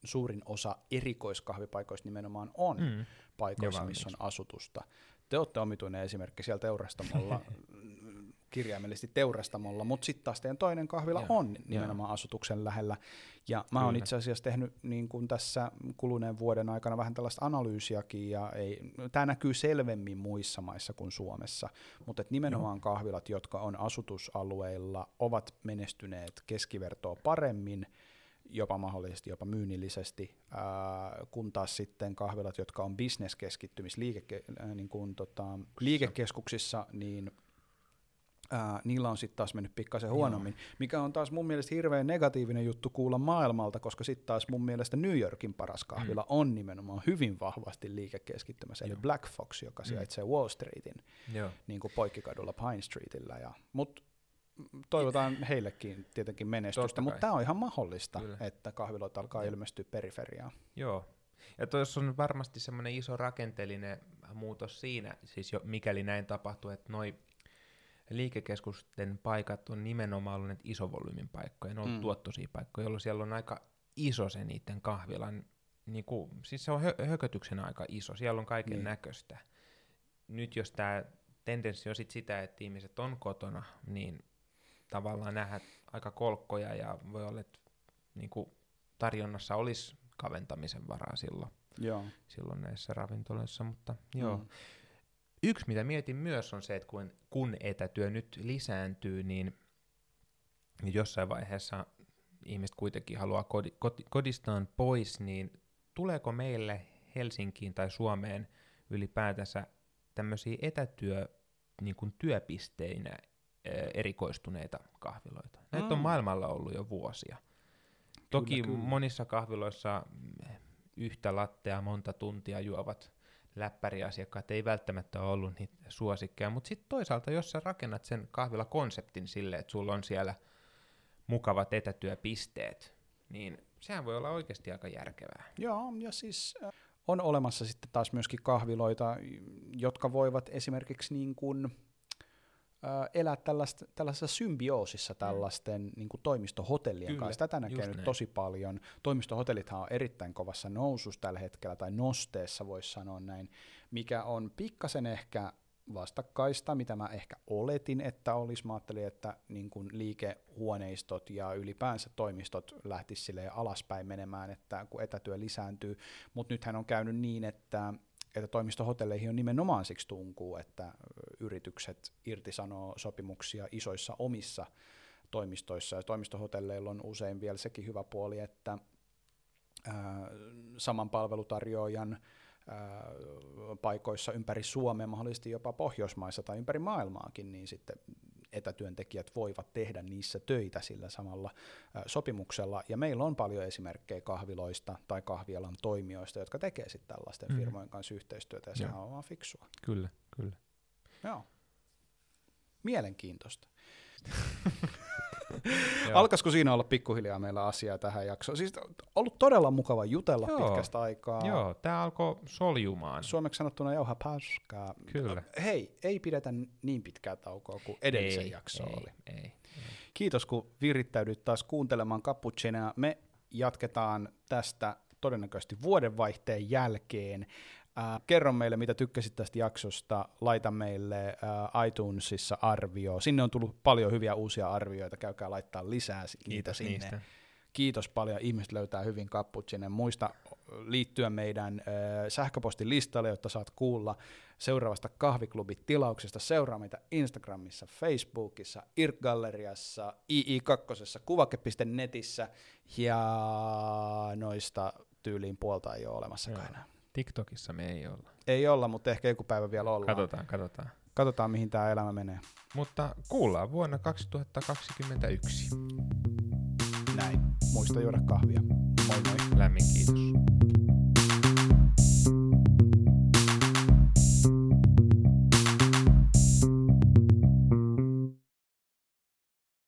Speaker 1: suurin osa erikoiskahvipaikoista nimenomaan on mm. Paikoissa, missä on asutusta. Te olette omituinen esimerkki siellä teurastamolla, kirjaimellisesti teurastamolla, mutta sitten taas teidän toinen kahvila
Speaker 2: Joo,
Speaker 1: on nimenomaan asutuksen lähellä. Ja mä oon itse asiassa tehnyt niin kuin tässä kuluneen vuoden aikana vähän tällaista analyysiakin, ja ei, tämä näkyy selvemmin muissa maissa kuin Suomessa, mutta et nimenomaan kahvilat, jotka on asutusalueilla, ovat menestyneet keskivertoa paremmin, jopa mahdollisesti jopa myynnillisesti, ää, kun taas sitten kahvilat, jotka on bisneskeskittymis liike, äh, niin kuin, tota, liikekeskuksissa, niin ää, niillä on sitten taas mennyt pikkasen huonommin, mikä on taas mun mielestä hirveän negatiivinen juttu kuulla maailmalta, koska sitten taas mun mielestä New Yorkin paras kahvila mm. on nimenomaan hyvin vahvasti liikekeskittymässä, eli
Speaker 2: Joo.
Speaker 1: Black Fox, joka
Speaker 2: Mm.
Speaker 1: sijaitsee Wall Streetin
Speaker 2: Joo.
Speaker 1: niin kuin poikkikadulla Pine Streetillä. Ja, mutta toivotaan heillekin tietenkin menestystä, mutta tämä on ihan mahdollista,
Speaker 2: Kyllä.
Speaker 1: että kahviloita alkaa
Speaker 2: Joo.
Speaker 1: ilmestyä periferiaan.
Speaker 2: Joo. Ja tuossa on varmasti semmoinen iso rakenteellinen muutos siinä, siis jo, mikäli näin tapahtuu, että noi liikekeskusten paikat on nimenomaan ollut isovolyymin paikkoja, ne on
Speaker 1: Mm.
Speaker 2: mm. tuottoisia paikkoja, jolloin siellä on aika iso se niiden kahvilan, niin kuin, siis se on hö- hökötyksen aika iso, siellä on kaiken
Speaker 1: Niin.
Speaker 2: näköistä. Nyt jos tämä tendenssi on sit sitä, että ihmiset on kotona, niin tavallaan nähdään aika kolkkoja ja voi olla, että niin kuin tarjonnassa olisi kaventamisen varaa silloin,
Speaker 1: Joo.
Speaker 2: silloin näissä ravintoloissa, mutta joo.
Speaker 1: Mm.
Speaker 2: Yksi, mitä mietin myös, on se, että kun, kun etätyö nyt lisääntyy, niin jossain vaiheessa ihmiset kuitenkin haluaa kodi, koti, kodistaan pois, niin tuleeko meille Helsinkiin tai Suomeen ylipäätänsä tämmöisiä etätyö niin kuin työpisteinä erikoistuneita kahviloita? Näitä on
Speaker 1: Mm.
Speaker 2: maailmalla ollut jo vuosia. Toki
Speaker 1: kyllä.
Speaker 2: monissa kahviloissa yhtä lattea monta tuntia juovat läppäriasiakkaat ei välttämättä ole ollut niitä suosikkeja, mutta sitten toisaalta, jos sä rakennat sen kahvila-konseptin silleen, että sulla on siellä mukavat etätyöpisteet, niin sehän voi olla oikeasti aika järkevää.
Speaker 1: Joo, ja siis äh, on olemassa sitten taas myöskin kahviloita, jotka voivat esimerkiksi niin kuin, elää tällaista, tällaisessa symbioosissa tällaisten niin kuin toimistohotellien
Speaker 2: Kyllä,
Speaker 1: kanssa. Tätä näkee nyt
Speaker 2: näin.
Speaker 1: tosi paljon. Toimistohotellithan on erittäin kovassa nousussa tällä hetkellä, tai nosteessa voisi sanoa näin, mikä on pikkasen ehkä vastakkaista, mitä mä ehkä oletin, että olisi. Mä ajattelin, että niin kuin liikehuoneistot ja ylipäänsä toimistot lähtis silleen alaspäin menemään, että kun etätyö lisääntyy, mutta nythän on käynyt niin, että että toimistohotelleihin on nimenomaan siksi tunkuu, että yritykset irtisanoo sopimuksia isoissa omissa toimistoissa, ja toimistohotelleilla on usein vielä sekin hyvä puoli, että ää, saman palvelutarjoajan paikoissa ympäri Suomea, mahdollisesti jopa Pohjoismaissa tai ympäri maailmaakin, niin sitten etätyöntekijät voivat tehdä niissä töitä sillä samalla sopimuksella. Ja meillä on paljon esimerkkejä kahviloista tai kahvialan toimijoista, jotka tekee sitten tällaisten
Speaker 2: Mhm.
Speaker 1: firmojen kanssa yhteistyötä, ja sehän
Speaker 2: Joo.
Speaker 1: on vaan fiksua.
Speaker 2: Kyllä, kyllä.
Speaker 1: Joo. Mielenkiintoista. Alkaisiko siinä olla pikkuhiljaa meillä asiaa tähän jaksoon? Siis on ollut todella mukava jutella
Speaker 2: Joo.
Speaker 1: pitkästä aikaa.
Speaker 2: Joo, tämä alkoi soljumaan.
Speaker 1: Suomeksi sanottuna jauha paskaa.
Speaker 2: Kyllä.
Speaker 1: Hei, ei pidetä niin pitkää taukoa kuin edellisen
Speaker 2: ei,
Speaker 1: jakso
Speaker 2: ei,
Speaker 1: oli.
Speaker 2: Ei, ei.
Speaker 1: Kiitos, kun virittäydyt taas kuuntelemaan Cappuccinea. Me jatketaan tästä todennäköisesti vuodenvaihteen jälkeen. Äh, kerro meille, mitä tykkäsit tästä jaksosta. Laita meille äh, iTunesissa arvio. Sinne on tullut paljon hyviä uusia arvioita. Käykää laittaa lisää niitä
Speaker 2: Kiitos
Speaker 1: sinne.
Speaker 2: niistä.
Speaker 1: Kiitos paljon. Ihmiset löytää hyvin Cappuccinen. Muista liittyä meidän äh, sähköpostilistalle, jotta saat kuulla seuraavasta kahviklubitilauksesta. Seuraa meitä Instagramissa, Facebookissa, IRC-galleriassa, II2, kuvake.netissä ja noista tyyliin puolta ei ole olemassakaan
Speaker 2: Joo.
Speaker 1: enää.
Speaker 2: TikTokissa me ei olla.
Speaker 1: Ei olla, mutta ehkä joku päivä vielä ollaan.
Speaker 2: Katsotaan, katsotaan.
Speaker 1: Katsotaan, mihin tämä elämä menee.
Speaker 2: Mutta kuullaan vuonna 2021.
Speaker 1: Näin. Muista juoda kahvia. Moi moi.
Speaker 2: Lämmin kiitos.